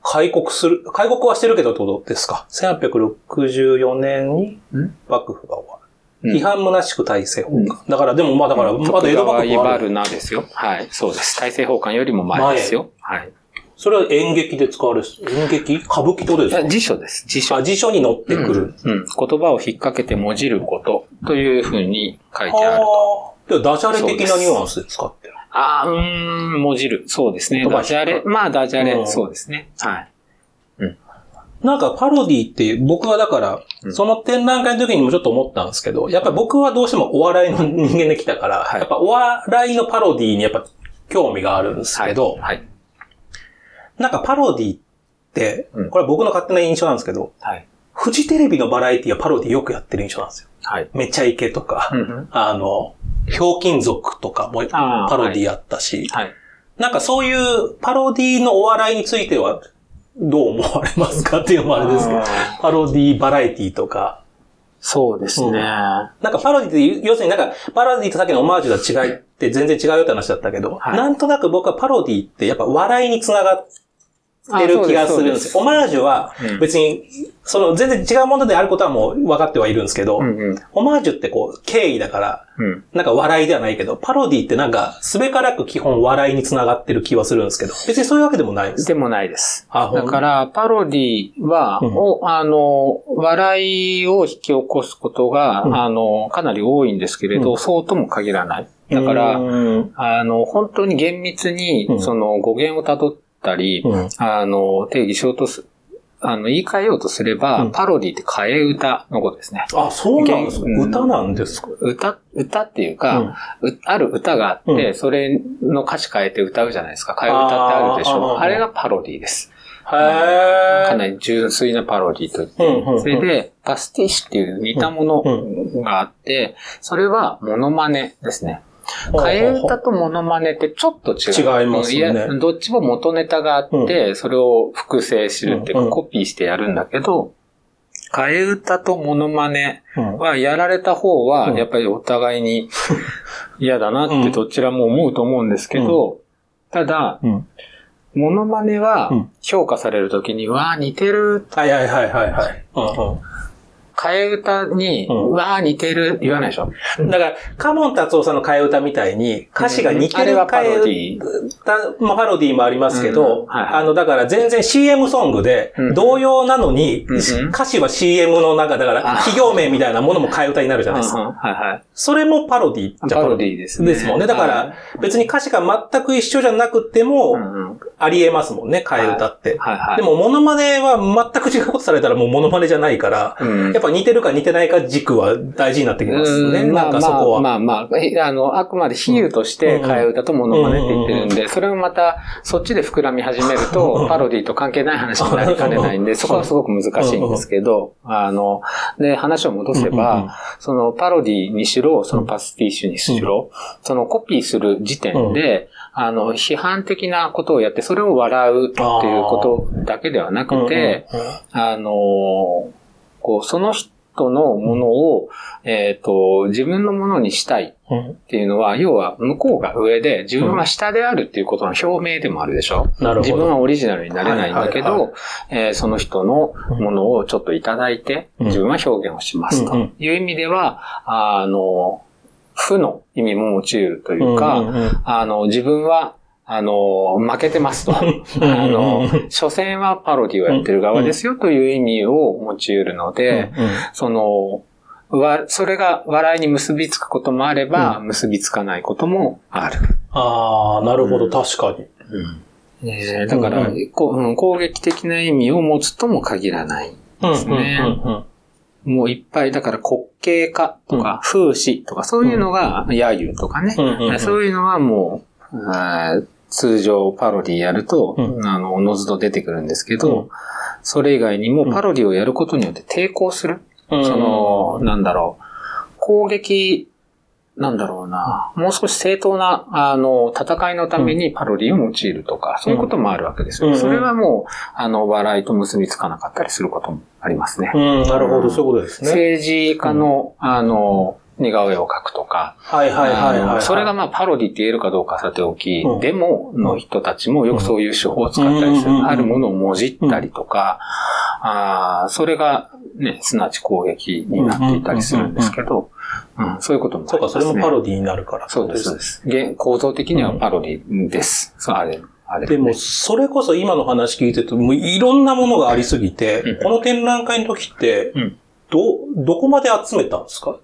開国する、開国はしてるけどってことですか？1864年にん？幕府が終わる。うん批判虚しく大政奉還。だから、でも、まあだから、まだ江戸幕府はある。イバルナですよ。はい、そうです。大政奉還よりも前ですよ。はい。それは演劇で使われる。演劇？歌舞伎ってことですか？辞書です。辞書。あ、辞書に載ってくる。うん。言葉を引っ掛けてもじることというふうに書いてあるあ。でダジャレ的なニュアンスで使ってる。ああ、うーん、もじる。そうですね。ダジャレ。まあ、ダジャレ。うんそうですね。はい。なんかパロディって僕はだから、うんその展覧会の時にもちょっと思ったんですけど、やっぱり僕はどうしてもお笑いの人間で来たから、はいやっぱお笑いのパロディにやっぱ興味があるんですけど、はい。なんかパロディっってうん、これは僕の勝手な印象なんですけど、はい。フジテレビのバラエティはパロディよくやってる印象なんですよ。はい。めちゃイケとか、うんうんあの、ひょうきん族とかもパロディあったし、はい。なんかそういうパロディのお笑いについてはどう思われますかっていうのもあれですけど、パロディバラエティとか、そうですね。なんかパロディって、要するになんかパロディとさっきのオマージュとは違いって全然違うよって話だったけど、はいなんとなく僕はパロディってやっぱ笑いにつながってる気がするんですよ。オマージュはうん別に、その全然違うものであることはもう分かってはいるんですけど、うんうん。オマージュってこう、敬意だから、うん。なんか笑いではないけど、パロディってなんか、すべからく基本笑いにつながってる気はするんですけど、別にそういうわけでもないんです。でもないです。だから、パロディは、うんおあの、笑いを引き起こすことが、うんあの、かなり多いんですけれど、うんそうとも限らない。だから、うんあの、本当に厳密にう、んその語源をたどったり、うん。あの、定義しようとす、あの、言い換えようとすれば、うん。パロディって替え歌のことですね。あ、そうなんですか、うん。歌なんですか？歌、歌っていうか、うある歌があって、うん。それの歌詞変えて歌うじゃないですか。替え歌ってあるでしょ。あれがパロディです。かなり純粋なパロディと言って、うんうんうん。それで、パスティッシュっていう似たものがあって、それはモノマネですね。替え歌とモノマネってちょっと違う。違いますよねやどっちも元ネタがあって、それを複製するっていうか、うん。うんコピーしてやるんだけど、替え歌とモノマネうん。はやられた方は、うん。やっぱりお互いに 嫌だなってどちらも思うと思うんですけど、ただ、うん。モノマネはうん。評価されるときに、わー似てるはいはいはいはいはい。うん替え歌に、うんわー似てる言わないでしょ？うん。だから、カモン達夫さんの替え歌みたいに、歌詞が似てる替えィ。歌、まあパロディもありますけど、うんはいはいあの、だから全然 CM ソングでうん、同様なのに、歌詞は CM の中だから、あ企業名みたいなものも替え歌になるじゃないですか。はいはい。それもパロディじゃパロディですね。ですもんね。だかはら、別に歌詞が全く一緒じゃなくてい、もありえますもんね、替え歌って。はいはい。でも、モノマネは全く違うことされたらもうモノマネじゃないから、うん、やっぱ似てるか似てないか軸は大事になってきますね。うんなんかそこは。まあまあ、まあ、の、あくまで比喩として替え歌とモノマネって言ってるんで、それをまた、そっちで膨らみ始めると、パロディと関係ない話になりかねないんで、そこはすごく難しいんですけど、あの、で、話を戻せば、そのパロディにしろ、そのパスティッシュにしろ、そのコピーする時点で、あの、批判的なことをやって、それを笑うっていうことだけではなくて、あの、こう、その人のものを、えっ、と、自分のものにしたいうんうんっていうのは、要は向こうが上で自分は下であるっていうことの表明でもあるでしょ、なるほど。自分はオリジナルになれないんだけはいはいど、えーその人のものをちょっといただいて、うん。自分は表現をしますと。うんうん。いう意味では、あの、負の意味も持ち得るというか、うんうんうん。あの、自分は、あの、負けてますと。あの、所詮はパロディをやってる側ですよという意味を持ち得るので、その、わ、それが笑いに結びつくこともあれば、う結びつかないこともある。ああ、なるほど、確かに。えーだから、うんこううん攻撃的な意味を持つとも限らない。ですね。もういっぱい、だから滑稽化とか、風刺とか、そういうのが、揶揄とかね、そういうのはもう、通常パロディやると、うん。あの、おのずと出てくるんですけど、うん。それ以外にもパロディをやることによって抵抗する。うん。その、なんだろう、攻撃、なんだろうな、もう少し正当な、あの、戦いのためにパロディを用いるとか、そういうこともあるわけですよ。うん。それはもう、あの、笑いと結びつかなかったりすることもありますね。うん、なるほど、そういうことですね。政治家の、あの、似顔絵を描くとか、はいはいはいはい。あのそれがまあパロディって言えるかどうかさておき、うんデモの人たちもよくそういう手法を使ったりする。うんあるものをもじったりとか、あーそれがね、すなわち攻撃になっていたりするんですけど、うんそういうこともあそうか。それもパロディになるから。そうです、そうです。現構造的にはパロディです。そう、あれ、あれ。でも、それこそ今の話聞いてると、もういろんなものがありすぎて、うんこの展覧会の時ってうん、ど、どこまで集めたんですか？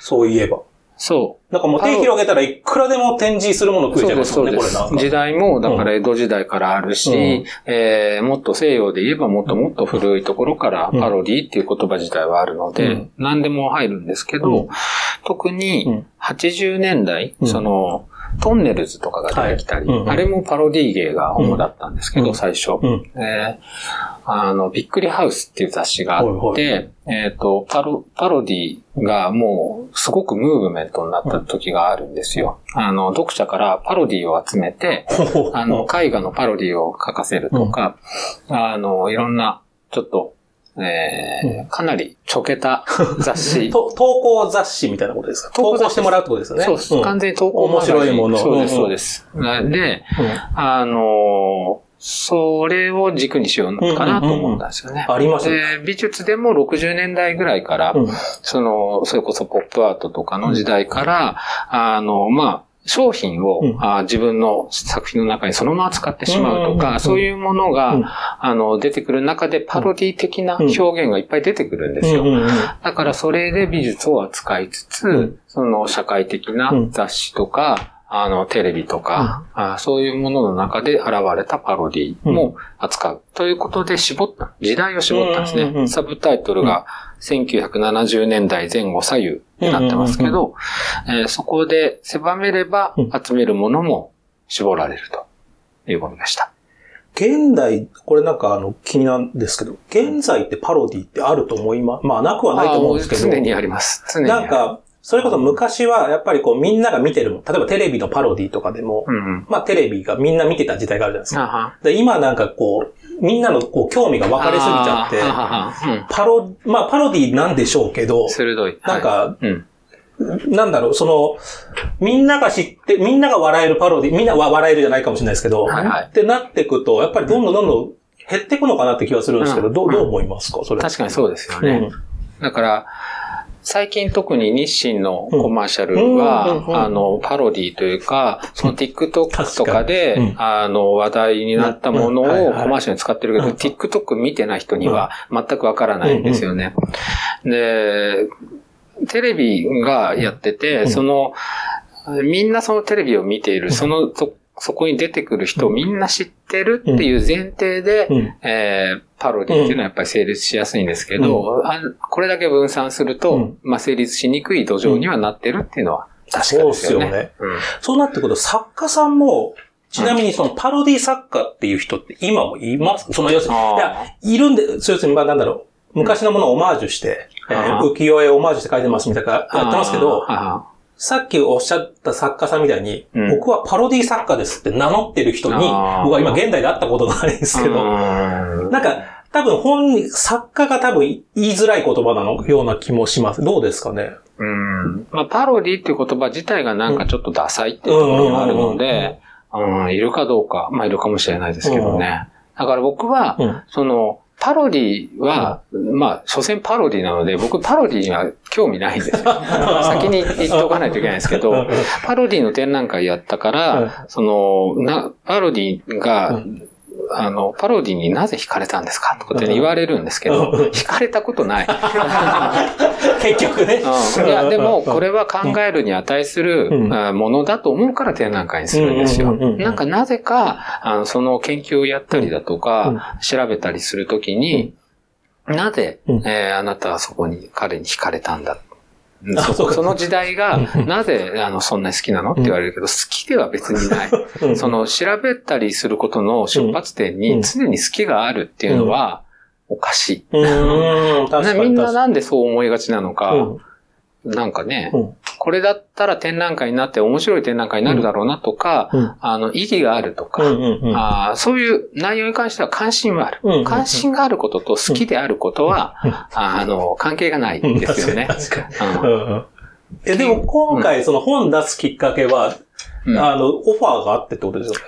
そういえば。そう。なんかもう手広げたらいくらでも展示するもの増えちゃいますもんね、これなんか。時代も、だから江戸時代からあるし、うん。えーもっと西洋で言えばもっともっと古いところからうん。パロディっていう言葉自体はあるので、うん。何でも入るんですけど、うん。特にうん。80年代、うん。その、トンネルズとかが出てきたり、はい。うんうん。あれもパロディ芸が主だったんですけど、うん。最初。うん。えーあの、びっくりハウスっていう雑誌があって、はいえっ、と、パロ、パロディがもうすごくムーブメントになった時があるんですよ。あの、読者からパロディを集めて、あの、絵画のパロディを書かせるとか、あの、いろんな、ちょっと、えーかなりちょけた 雑誌。と投稿雑誌みたいなことですか？投投稿してもらうってことですよね。そうです。ん完全に投稿面白いものそうです、うんそうです。で、うんあのーそれを軸にしようかなと思ったんですよね。ありますね。で、美術でも60年代ぐらいから、うんその、それこそポップアートとかの時代から、あの、まあ、商品を、うん。あ自分の作品の中にそのまま使ってしまうとか、うんうんうんそういうものが、うん。あの、出てくる中でパロディ的な表現がいっぱい出てくるんですよ。うんうんうん。だからそれで美術を扱いつつ、うん。その社会的な雑誌とか、あの、テレビとか、あそういうものの中で現れたパロディも扱う。ということで絞った、時代を絞ったんですね。うんうんうん。サブタイトルが1970年代前後左右になってますけど、えーそこで狭めればうん集めるものも絞られるということでした。現代、これなんかあの気になるんですけど、現在ってパロディってあると思いま、まあなくはないと思うんですけど。常にあります。常に。なんか、それこそ昔はやっぱりこうみんなが見てる。例えばテレビのパロディとかでも、うんうん。まあテレビがみんな見てた時代があるじゃないですか。で今なんかこう、みんなのこう興味が分かれすぎちゃってははパロ、まあパロディなんでしょうけど、鋭い。なんかはい、うん。なんだろう、その、みんなが知って、みんなが笑えるパロディ、みんなは笑えるじゃないかもしれないですけど、はいはいってなってくと、やっぱりどんどんどんどん減ってくのかなって気がするんですけど、うんどう、どう思いますかそれ。確かにそうですよね。うん。だから、最近特に日清のコマーシャルうん。うんうんうん。は、あの、パロディというか、その TikTok とかでう、ん。あの、話題になったものをコマーシャルに使ってるけど、うん。TikTok 見てない人には全くわからないんですよね。で、テレビがやってうて、ん。その、みんなそのテレビを見ている、その、そそこに出てくる人をみんな知ってるっていう前提で、うん。えーパロディっていうのはやっぱり成立しやすいんですけど、あこれだけ分散すると、うん。まあ成立しにくい土壌にはなってるっていうのは確かそうですよね。っすよね。うん。そうなってくると、作家さんも、ちなみにそのパロディ作家っていう人って今もいます？その要するに、いるんで、そう要するに、まあなんだろう、昔のものをオマージュして、えー浮世絵をオマージュして書いてますみたいな、やってますけど、あさっきおっしゃった作家さんみたいに、うん。僕はパロディ作家ですって名乗ってる人に、僕は今現代で会ったことがないんですーけど、うんなんか、多分本人、作家が多分言いづらい言葉なのような気もします。どうですかね？うん。まあパロディっていう言葉自体がなんかちょっとダサいっていうところがあるので、うんいるかどうか、まあいるかもしれないですけどね。だから僕は、うん。その、パロディは、まあ、所詮パロディなので、僕パロディには興味ないんですよ。先に言っておかないといけないんですけど、パロディの展覧会やったから、その、な、パロディが、うあの、パロディになぜ惹かれたんですか？ってことで言われるんですけど、うん。惹かれたことない。結局ね。うん。いや、でも、これは考えるに値するものだと思うから展覧会にするんですよ。なんか、なぜか、あの、その研究をやったりだとか、調べたりするときに、なぜ、うん。えーあなたはそこに、彼に惹かれたんだ。あそそその時代がうん、なぜ、あの、そんなに好きなの？って言われるけど、好きでは別にない。うん。その、調べたりすることの出発点うん。に常に好きがあるっていうのは、おかしい。みんななんでそう思いがちなのか、になんかね、うん。これだったら展覧会になって面白い展覧会になるだろうなとか、うん。あの、意義があるとか、うんうんうん。あーそういう内容に関しては関心はある。うんうんうん。関心があることと好きであることは、うんあの、関係がないんですよね。え、でも今回その本出すきっかけは、うん。あの、オファーがあってってことですよね。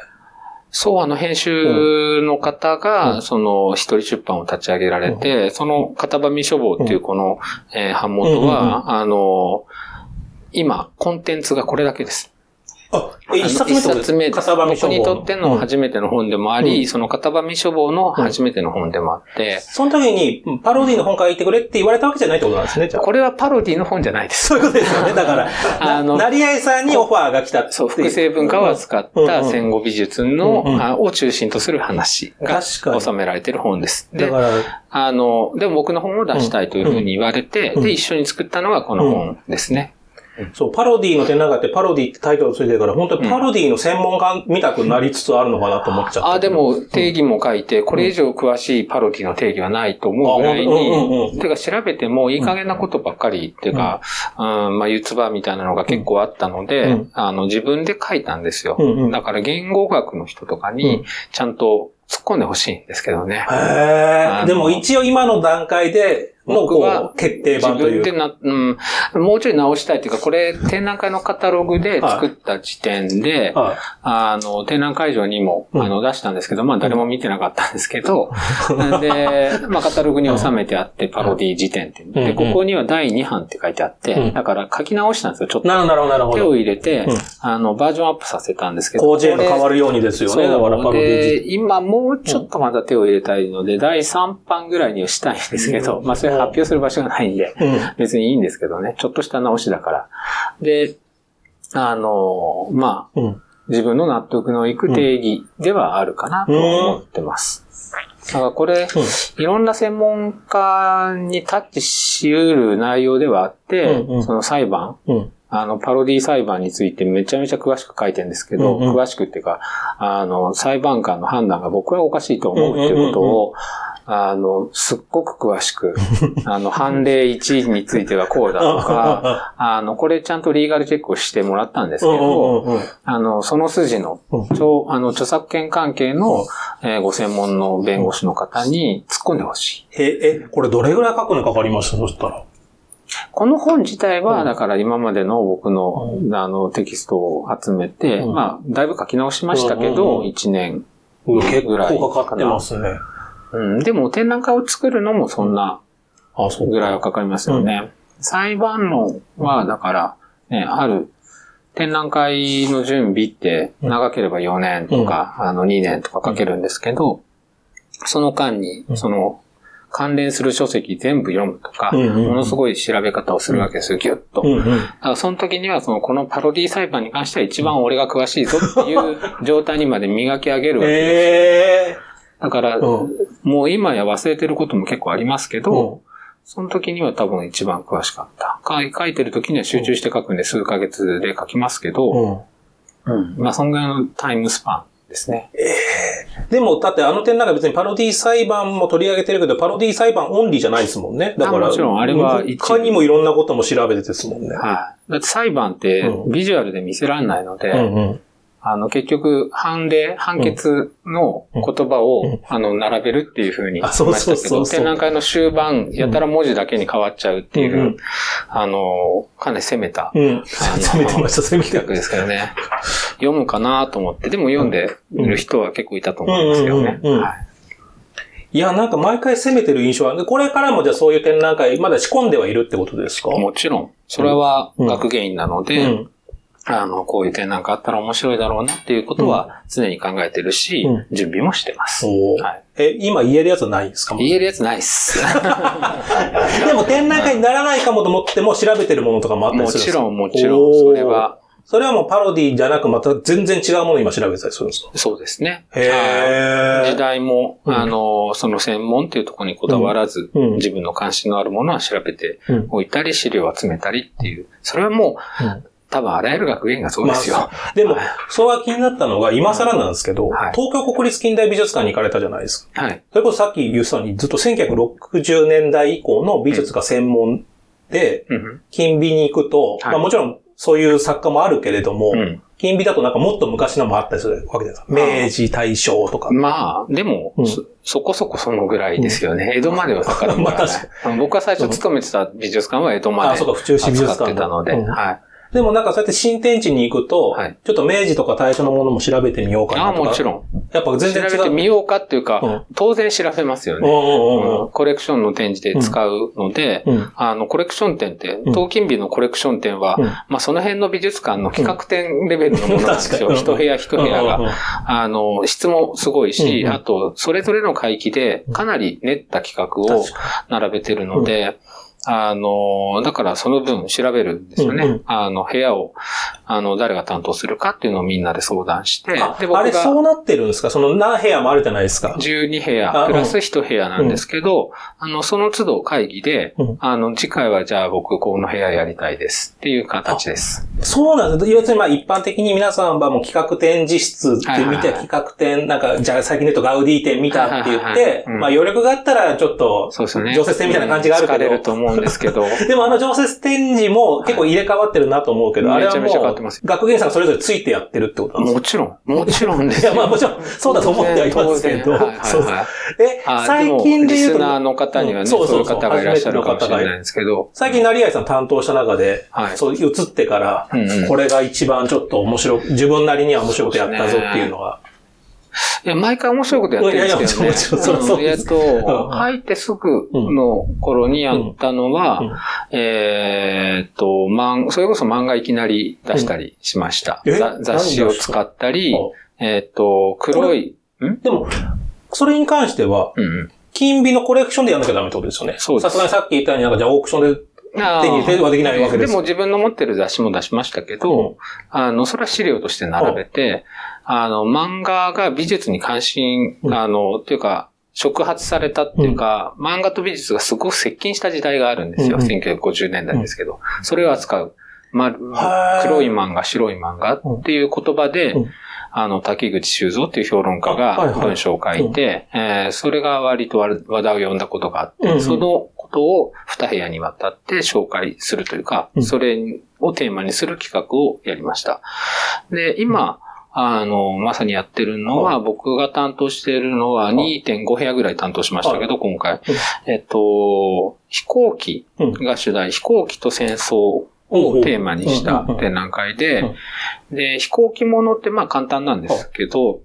そう、あの、編集の方が、うん。その、一人出版を立ち上げられて、その、片場書房っていうこの、えー版元は、あの、今、コンテンツがこれだけです。あ、え、一冊目一冊目僕にとってのうん。初めての本でもあり、うん。その片場書房の初めての本でもあって、その時に、うんパロディの本書いてくれって言われたわけじゃないってことなんですね、じゃあ。これはパロディの本じゃないです。そういうことですよね。だから、あのな成合さんにオファーが来たそう、複製文化を扱っうんた戦後美術の、うんうんあを中心とする話が収められている本です。で、あの、でも僕の本を出したいというふうに言われて、うん。で、一緒に作ったのがこの本ですね。そう、パロディの展覧会ってパロディってタイトルついてるから、本当にパロディの専門家みたくなりつつあるのかなと思っちゃった。あ、でも定義も書いて、これ以上詳しいパロディの定義はないと思うぐらいに、てか調べてもいい加減なことばっかりっていうか、うん、まあ、ユーツバーみたいなのが結構あったので、うん。あの、自分で書いたんですよ。うんうん。だから言語学の人とかうにん、ちゃんと突っ込んでほしいんですけどね。へ。でも一応今の段階での僕はこう決定自版という。分でな、うん、もうちょい直したいっていうか、これ展覧会のカタログで作った時点で、はいあの、展覧会場にも、うんあの、出したんですけど、まあ誰も見てなかったんですけど、で、まあカタログに収めてあって、パロディ辞典っていう。で、うんうんここには第2版って書いてあって、うんだから書き直したんですよ、ちょっと。なるほど、なるほ手をど。入れて、うんあの、バージョンアップさせたんですけど。広辞苑が変わるるようにですよね。だからパ。ロディで、今もうちょっとまた手を入れたいので、第3版ぐらいにはしたいんですけど、うんまあそれ発表する場所がないんで、うん。別にいいんですけどね。ちょっとした直しだから。で、あの、まあ、うん。自分の納得のいく定義ではあるかなと思ってます。だからこれ、いろんな専門家にタッチし得る内容ではあって、うんうんその裁判、うん。あの、パロディ裁判についてめちゃめちゃ詳しく書いてるんですけど、うんうん詳しくっていうか、あの、裁判官の判断が僕はおかしいと思うっていうことを、あの、すっごく詳しく、あの、判例1についてはこうだとか、あの、これちゃんとリーガルチェックをしてもらったんですけうんど。あの、その筋の、あの、著作権関係の、えーご専門の弁護士の方に突っ込んでほしい。え、え、これどれぐらい書くのかかりました？そしたら。この本自体は、うんだから今までの僕の、うあの、テキストを集めて、うんまあ、だいぶ書き直しましたけど、うん1年。結ぐらい構かかってますね。うん、でも展覧会を作るのもそんなぐらいはかかりますよね。裁判論は、だから、ね、ある、展覧会の準備って長ければ4年とか、あの2年とかかけるんですけど、その間にう、ん。その、関連する書籍全部読むとか、ものすごい調べ方をするわけですよ、ぎゅっと。その時には、その、このパロディ裁判に関しては一番俺が詳しいぞっていう状態にまで磨き上げるわけです。えだから、うんもう今や忘れてることも結構ありますけえど、その時には多分一番詳しかった。書い書いてる時には集中して書くんで数ヶ月で書きますけうど、ん。うん。まあ、そんぐらいのタイムスパンですね。でも、だってあの点なんか別にパロディ裁判も取り上げてるけど、パロディ裁判オンリーじゃないですもんね。だから、あもちろんあれは一他にもいろんなことも調べてですもんね。はい。だって裁判ってうんビジュアルで見せられないので、うんうん。あの、結局、判例、判決の言葉を、うん。あの、並べるっていうふうに言いあましたけそうそう。そうど、展覧会の終盤、やたら文字だけに変わっちゃうっていう、うん。うんあの、かなり攻めたうん。攻めてました、攻めて。ですけどね。読むかなと思って、でも読んでる人は結構いたと思いますけどね。い。いや、なんか毎回攻めてる印象は、でこれからもじゃあそういう展覧会、まだ仕込んではいるってことですか？もちろん、それは学芸員なのうで、ん。あの、こういう点なんかあったら面白いだろうなっていうことは常に考えてるし、うん。準備もしてます。はい。え、今言えるやつはないんですか？言えるやつないっす。でも展覧会にならないかもと思っても調べてるものとかもあったりもするんですかちろん、もちろん、それは、それはもうパロディじゃなくまた全然違うものを今調べてたりするんですか？そうですね。へ時代も、うん。あの、その専門っていうところにこだわらず、うん。うん。自分の関心のあるものは調べてうん。おいたり、資料を集めたりっていう。それはもう、うん多分あらゆる学芸員がそうですよ。までも、それは気になったのが、今更なんですけど、はい東京国立近代美術館に行かれたじゃないですか。はい。それこそさっき言ってたように、ずっと1960年代以降の美術が専門で、うん金美に行くと、はいまあもちろんそういう作家もあるけれども、うん金美だとなんかもっと昔のもあったりするわけですか。明治、大正とか。まあ、でも、うんそ、そこそこそのぐらいですよね。江戸までは遡らない。まあ確うん僕は最初勤めてた美術館は江戸まであそうか府中市美術扱館ってたので、うんはい。でもなんかそうやって新天地に行くと、はいちょっと明治とか大正のものも調べてみようかああ、なとか。もちろん。やっぱ全然違う。調べてみようかっていうか、うん当然調べますよね。うんコレクションの展示で使うので、うん。うん。あの、コレクション展って、ん東金美のコレクション展は、うんまあ、その辺の美術館の企画展レベルのものなんですよ。一部屋一部屋が。あの、質もすごいし、あと、それぞれの回帰で、かなり練った企画を並べてるので、あの、だからその分調べるんですよね。うんうんあの、部屋を、あの、誰が担当するかっていうのをみんなで相談して、ああれそがうなってるんですか？その何部屋もあるじゃないですか？12部あ屋、プラス1部屋なんですけど、あの、その都度会議で、うんあの、次回はじゃあ僕この部屋やりたいですっていう形です。そうなんです。要するにまあ一般的に皆さんはもう企画展示室って見て企画展、なんか、じゃあ最近で言うとガウディ展見たって言って、まあ余力があったらちょっと、そうですよね。常設展みたいな感じがあるけど。疲れると思うんですけど、でもあの常設展示も結構入れ替わってるなと思うけど、はい。あれはもう学芸員さんがそれぞれついてやってるってことなんですか？もちろん、もちろんですいや、まあもちろん、そうだと思ってはいますけど、そうえ、あ最近で言うリスと、ナーの方にはね、うん。そうそうそう。いう方がいらっしゃるかもしれないんですけど、最近、成合さん担当した中で、はい。そう、移ってから、うんうん。これが一番ちょっと面白い、自分なりには面白いことやったぞっていうのが。いや、毎回面白いことやってるんですけどね。いやいやそうえっと、入ってすぐの頃にやったのは、うん。うん。えーっと、漫それこそ漫画いきなり出したりしました。うん。雑誌を使ったり、あ。えーっと、黒い、ん？でも、それに関しては、うんうん。金美のコレクションでやんなきゃダメってことですよね。そうです。さすがにさっき言ったように、なんかじゃあオークションで手に入れてはできないわけです。でも自分の持ってる雑誌も出しましたけど、うん。あの、それは資料として並べて、あの、漫画が美術に関心、うん。あの、っていうか、触発されたっていうか、漫画と美術がすごく接近した時代があるんですよ。うんうん。1950年代ですけど。それを扱う。ま黒い漫画、白い漫画っていう言葉で、うん。あの、滝口修造っていう評論家が文章を書いて、えーそれが割と話話題を呼んだことがあって、そのことを二部屋にわたって紹介するというか、うん。それをテーマにする企画をやりました。で、今、あの、まさにやってるのは、僕が担当しているのは2.5部屋ぐらい担当しましたけど、今回。えっと、飛行機が主題、飛行機と戦争をテーマにした展覧会で、で、飛行機ものってまあ簡単なんですけど、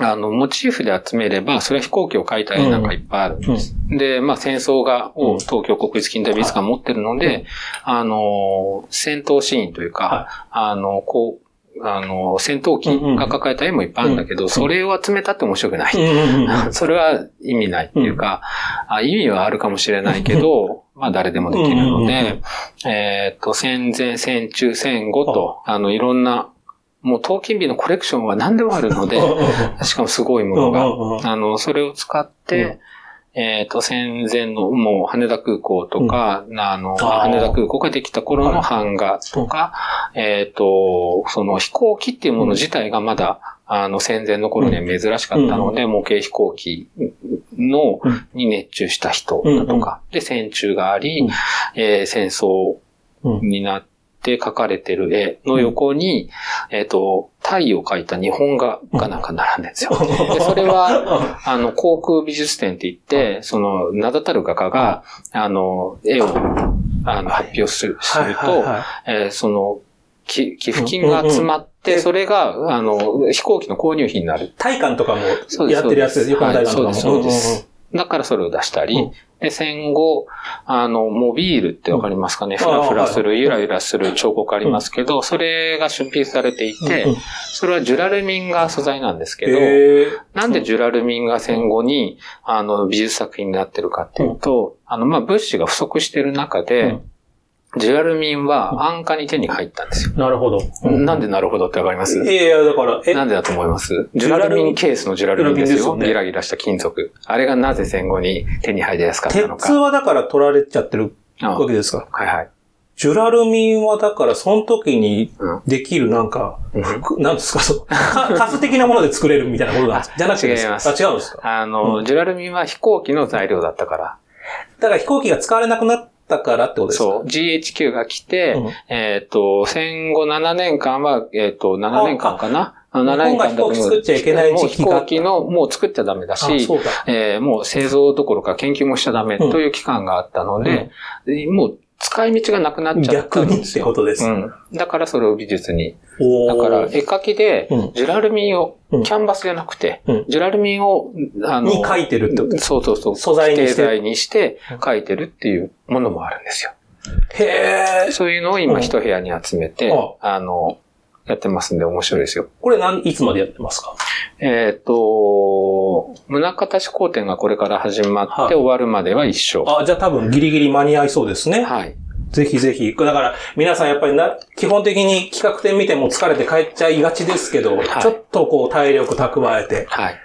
あの、モチーフで集めれば、それは飛行機を描いた絵なんかいっぱいあるんです。で、まあ戦争が、うん。を東京国立近代美術館持ってるので、あの、戦闘シーンというか、あの、こう、あの、戦闘機が抱えた絵もいっぱいあるんだけど、それを集めたって面白くない。それは意味ないっていうか、あ意味はあるかもしれないけど、まあ誰でもできるので、えっと、戦前、戦中、戦後と、あの、いろんな、もう東金美のコレクションは何でもあるので、しかもすごいものが、あの、それを使って、えっ、と、戦前の、もう羽田空港とか、あの、羽田空港ができた頃の版画とか、えっ、と、その飛行機っていうもの自体がまだ、あの、戦前の頃には珍しかったので、模型飛行機の、に熱中した人だとか、で、戦中があり、うん。えー戦争になって描かれてる絵の横に、えっ、と、タイを描いた日本画がなんか並んでるんですよ。で、それは、あの、航空美術展って言って、その、名だたる画家が、あの、絵を、あの、発表する、すると、えーその、き寄付金が集まって、それが、あの、飛行機の購入費になる。体感とかもやってるやつです。横の体感とかも。はいそうですそうです。だからそれを出したり、うんで、戦後、あの、モビールってわかりますかね、うん。ふらふらする、あはい。ゆらゆらする彫刻ありますけど、それが出品されていて、うんそれはジュラルミンが素材なんですけど、なんでジュラルミンが戦後に、あの、美術作品になってるかっていうと、あの、まあ、物資が不足してる中で、うんジュラルミンは安価に手に入ったんですよ。なるほど。なんでなるほどってわかります？いやいや、だから、え、なんでだと思います？ジュラルミンケースのジュラルミンですよ。ギラギラした金属。あれがなぜ戦後に手に入りやすかったの鉄か。はだから取られちゃってるあわけですか？はいはい。ジュラルミンはだから、その時にうん。できるなんか、うん。服なんですか、そう、かカス的なもので作れるみたいなことなんです じゃなくて違いますあ、違うんですか？あの、うんジュラルミンは飛行機の材料だったから。だから飛行機が使われなくなったからってことですか？そう。GHQ が来て、うんえっ、と、戦後7年間は、えっ、と、7年間かな？あの ?7 年間だ日本が飛行機作っちゃいけないもう飛時期が行機の、もう作っちゃダメだあ、し、そうだ。えーもう製造どころか研究もしちゃダメという期間があったので、もう使い道がなくなっちゃった逆にってんですよ。ことです。うん。だからそれを美術に。だから絵描きでうん、ジュラルミンを、うんキャンバスじゃなくて、うんジュラルミンを、あの、に書いてるってこと？そうそうそう。素材にして？定材にして描いてるっていうものもあるんですよ。へえ。そういうのを今一部屋に集めて、うんあの、やってますんで面白いですよ。これ何、いつまでやってますか？えっ、と、宗像志向展がこれから始まってはい終わるまでは一緒。あ、じゃあ多分ギリギリ間に合いそうですね。はい。ぜひぜひ。だから、皆さんやっぱりな、基本的に企画展見ても疲れて帰っちゃいがちですけど、いちょっとこう体力蓄えて、はい。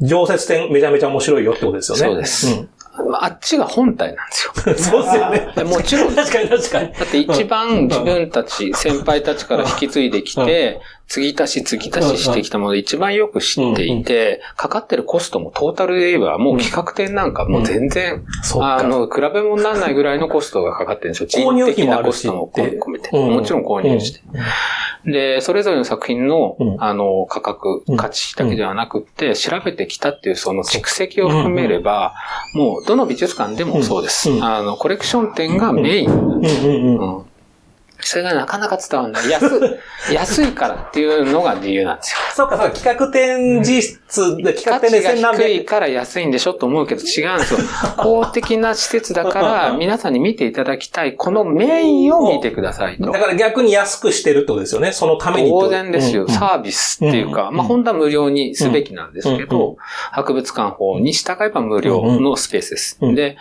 常設展めちゃめちゃ面白いよってことですよね。そうですんまああっちが本体なんですよ。そうですよね。でもちろん確かに確かに。だって一番自分たち、先輩たちから引き継いできて、継ぎ足し継ぎ足ししてきたもので一番よく知っていて、かかってるコストもトータルで言えばもう企画展なんかもう全然。あの、比べ物にならないぐらいのコストがかかってるんですよ。人的なコストも込めて。うんもちろん購入して。で、それぞれの作品のうん、あの、価格うん、価値だけではなくって、調べてきたっていうその蓄積を含めれば、もうどの美術館でもそうです。うん。あの、コレクション展がメイン。うん。うん。うん。うんそれがなかなか伝わらない。安い、安いからっていうのが理由なんですよ。そうか、そうか、企画展実質で、企画価展で千何百。低いから安いんでしょと思うけど違うんですよ。公的な施設だから皆さんに見ていただきたい、このメインを見てくださいとだ。から逆に安くしてるってことですよね。そのためにと。当然ですよ。うんうんサービスっていうか、うんまあ本当は無料にすべきなんですけうんうんど、博物館法に従えば無料のスペースです。うんで、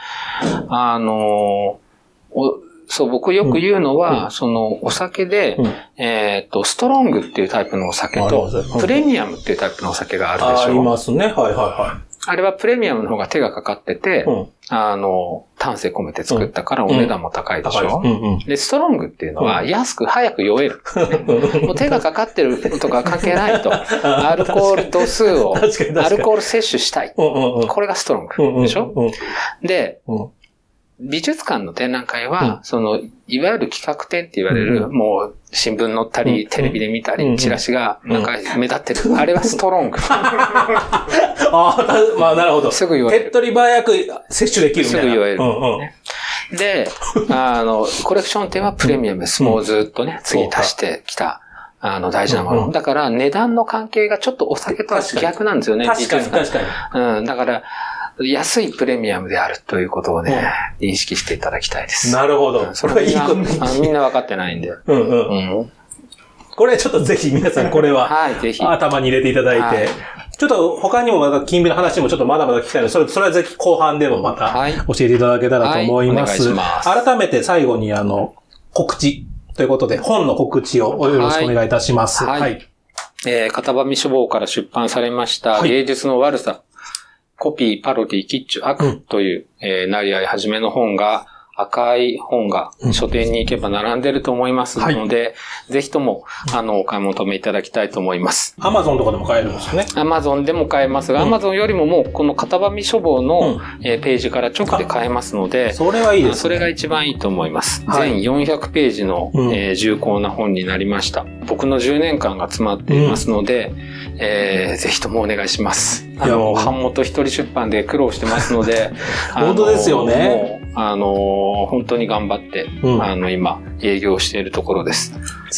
あのーおそう、僕よく言うのは、うんその、お酒で、うんえっ、と、ストロングっていうタイプのお酒とプレミアムっていうタイプのお酒があるであありしょ。ますね。はいはいはあれはプレミアムの方が手がかかってて。あの、丹精込めて作ったからお値段も高いでしょ。うんうん。で、ストロングっていうのは安く早く酔える。もう手がかかってるとか関係ないと。アルコール度数を、アルコール摂取したい。これがストロングでしょうんで、うん美術館の展覧会うんは、その、いわゆる企画展って言われる、うもう、新聞載ったり、うんテレビで見たうんり、チラシが、なんか目立ってる。あれはストロング。ああ、たまあなるほど。すぐ言われる。手っ取り早く摂取できるみたいな。すぐ言われるうんうん。ねで、あの、コレクション展はプレミアムです。もうずっとね、次足してきた。あの、大事なもうんうんの。だから、値段の関係がちょっとお酒とは逆なんですよね。確かに確かに。うん、だから、安いプレミアムであるということをね、認識していただきたいです。なるほど。そこれいいれみんなことあみんな分かってないんで。うんうん。うん。これちょっとぜひ皆さんこれは はい、ぜひ。頭に入れていただいはいて。ちょっと他にもまた金美の話もちょっとまだまだ聞きたいので、それ、それはぜひ後半でもまたはい教えていただけたらと思います。はいます改めて最後にあの、告知ということで、本の告知をよろしくお願いいたします。はいはい。えー、片場書房から出版されました、はい芸術の悪さ、コピー、パロディ、キッチュ、うん。悪という、えー、なりあいはじめの本が、赤い本がうん書店に行けば並んでると思いますので、ぜひとも、あの、お買い求めいただきたいと思います。アマゾンとかでも買えるんですよね。アマゾンでも買えますが、うんアマゾンよりももう、この片場書房の、うんえーページから直で買えますので、それはいいです、それが一番いいと思います。はい全400ページの、うんえー重厚な本になりました。僕の10年間が詰まっていますので、えーぜひともお願いします。あの、いやもう版元一人出版で苦労してますので、本当ですよね。あの、本当に頑張って、うんあの、今、営業しているところです。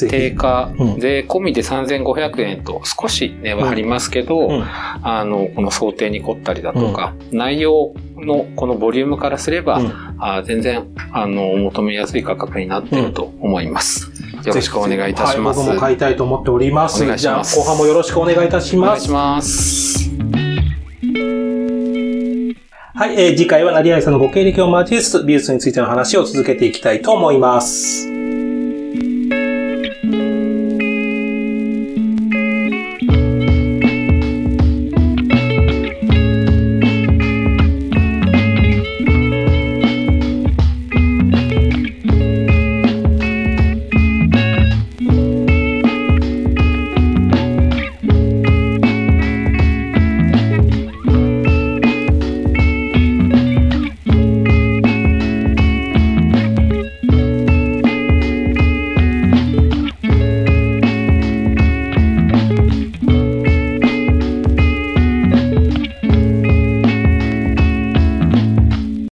定価、うん税込みで3500円と少し値は張りますけど、うんあの、この想定に凝ったりだとか、内容のこのボリュームからすれば、うんあ全然、あの、お求めやすい価格になっていると思います。よろしくお願いいたします。はい、僕も買いたいと思っております。お願いしますじゃあ、後半もよろしくお願いいたしますお願いし。ます。はい、えー次回は成合さんのご経歴を交えつつ、美術についての話を続けていきたいと思います。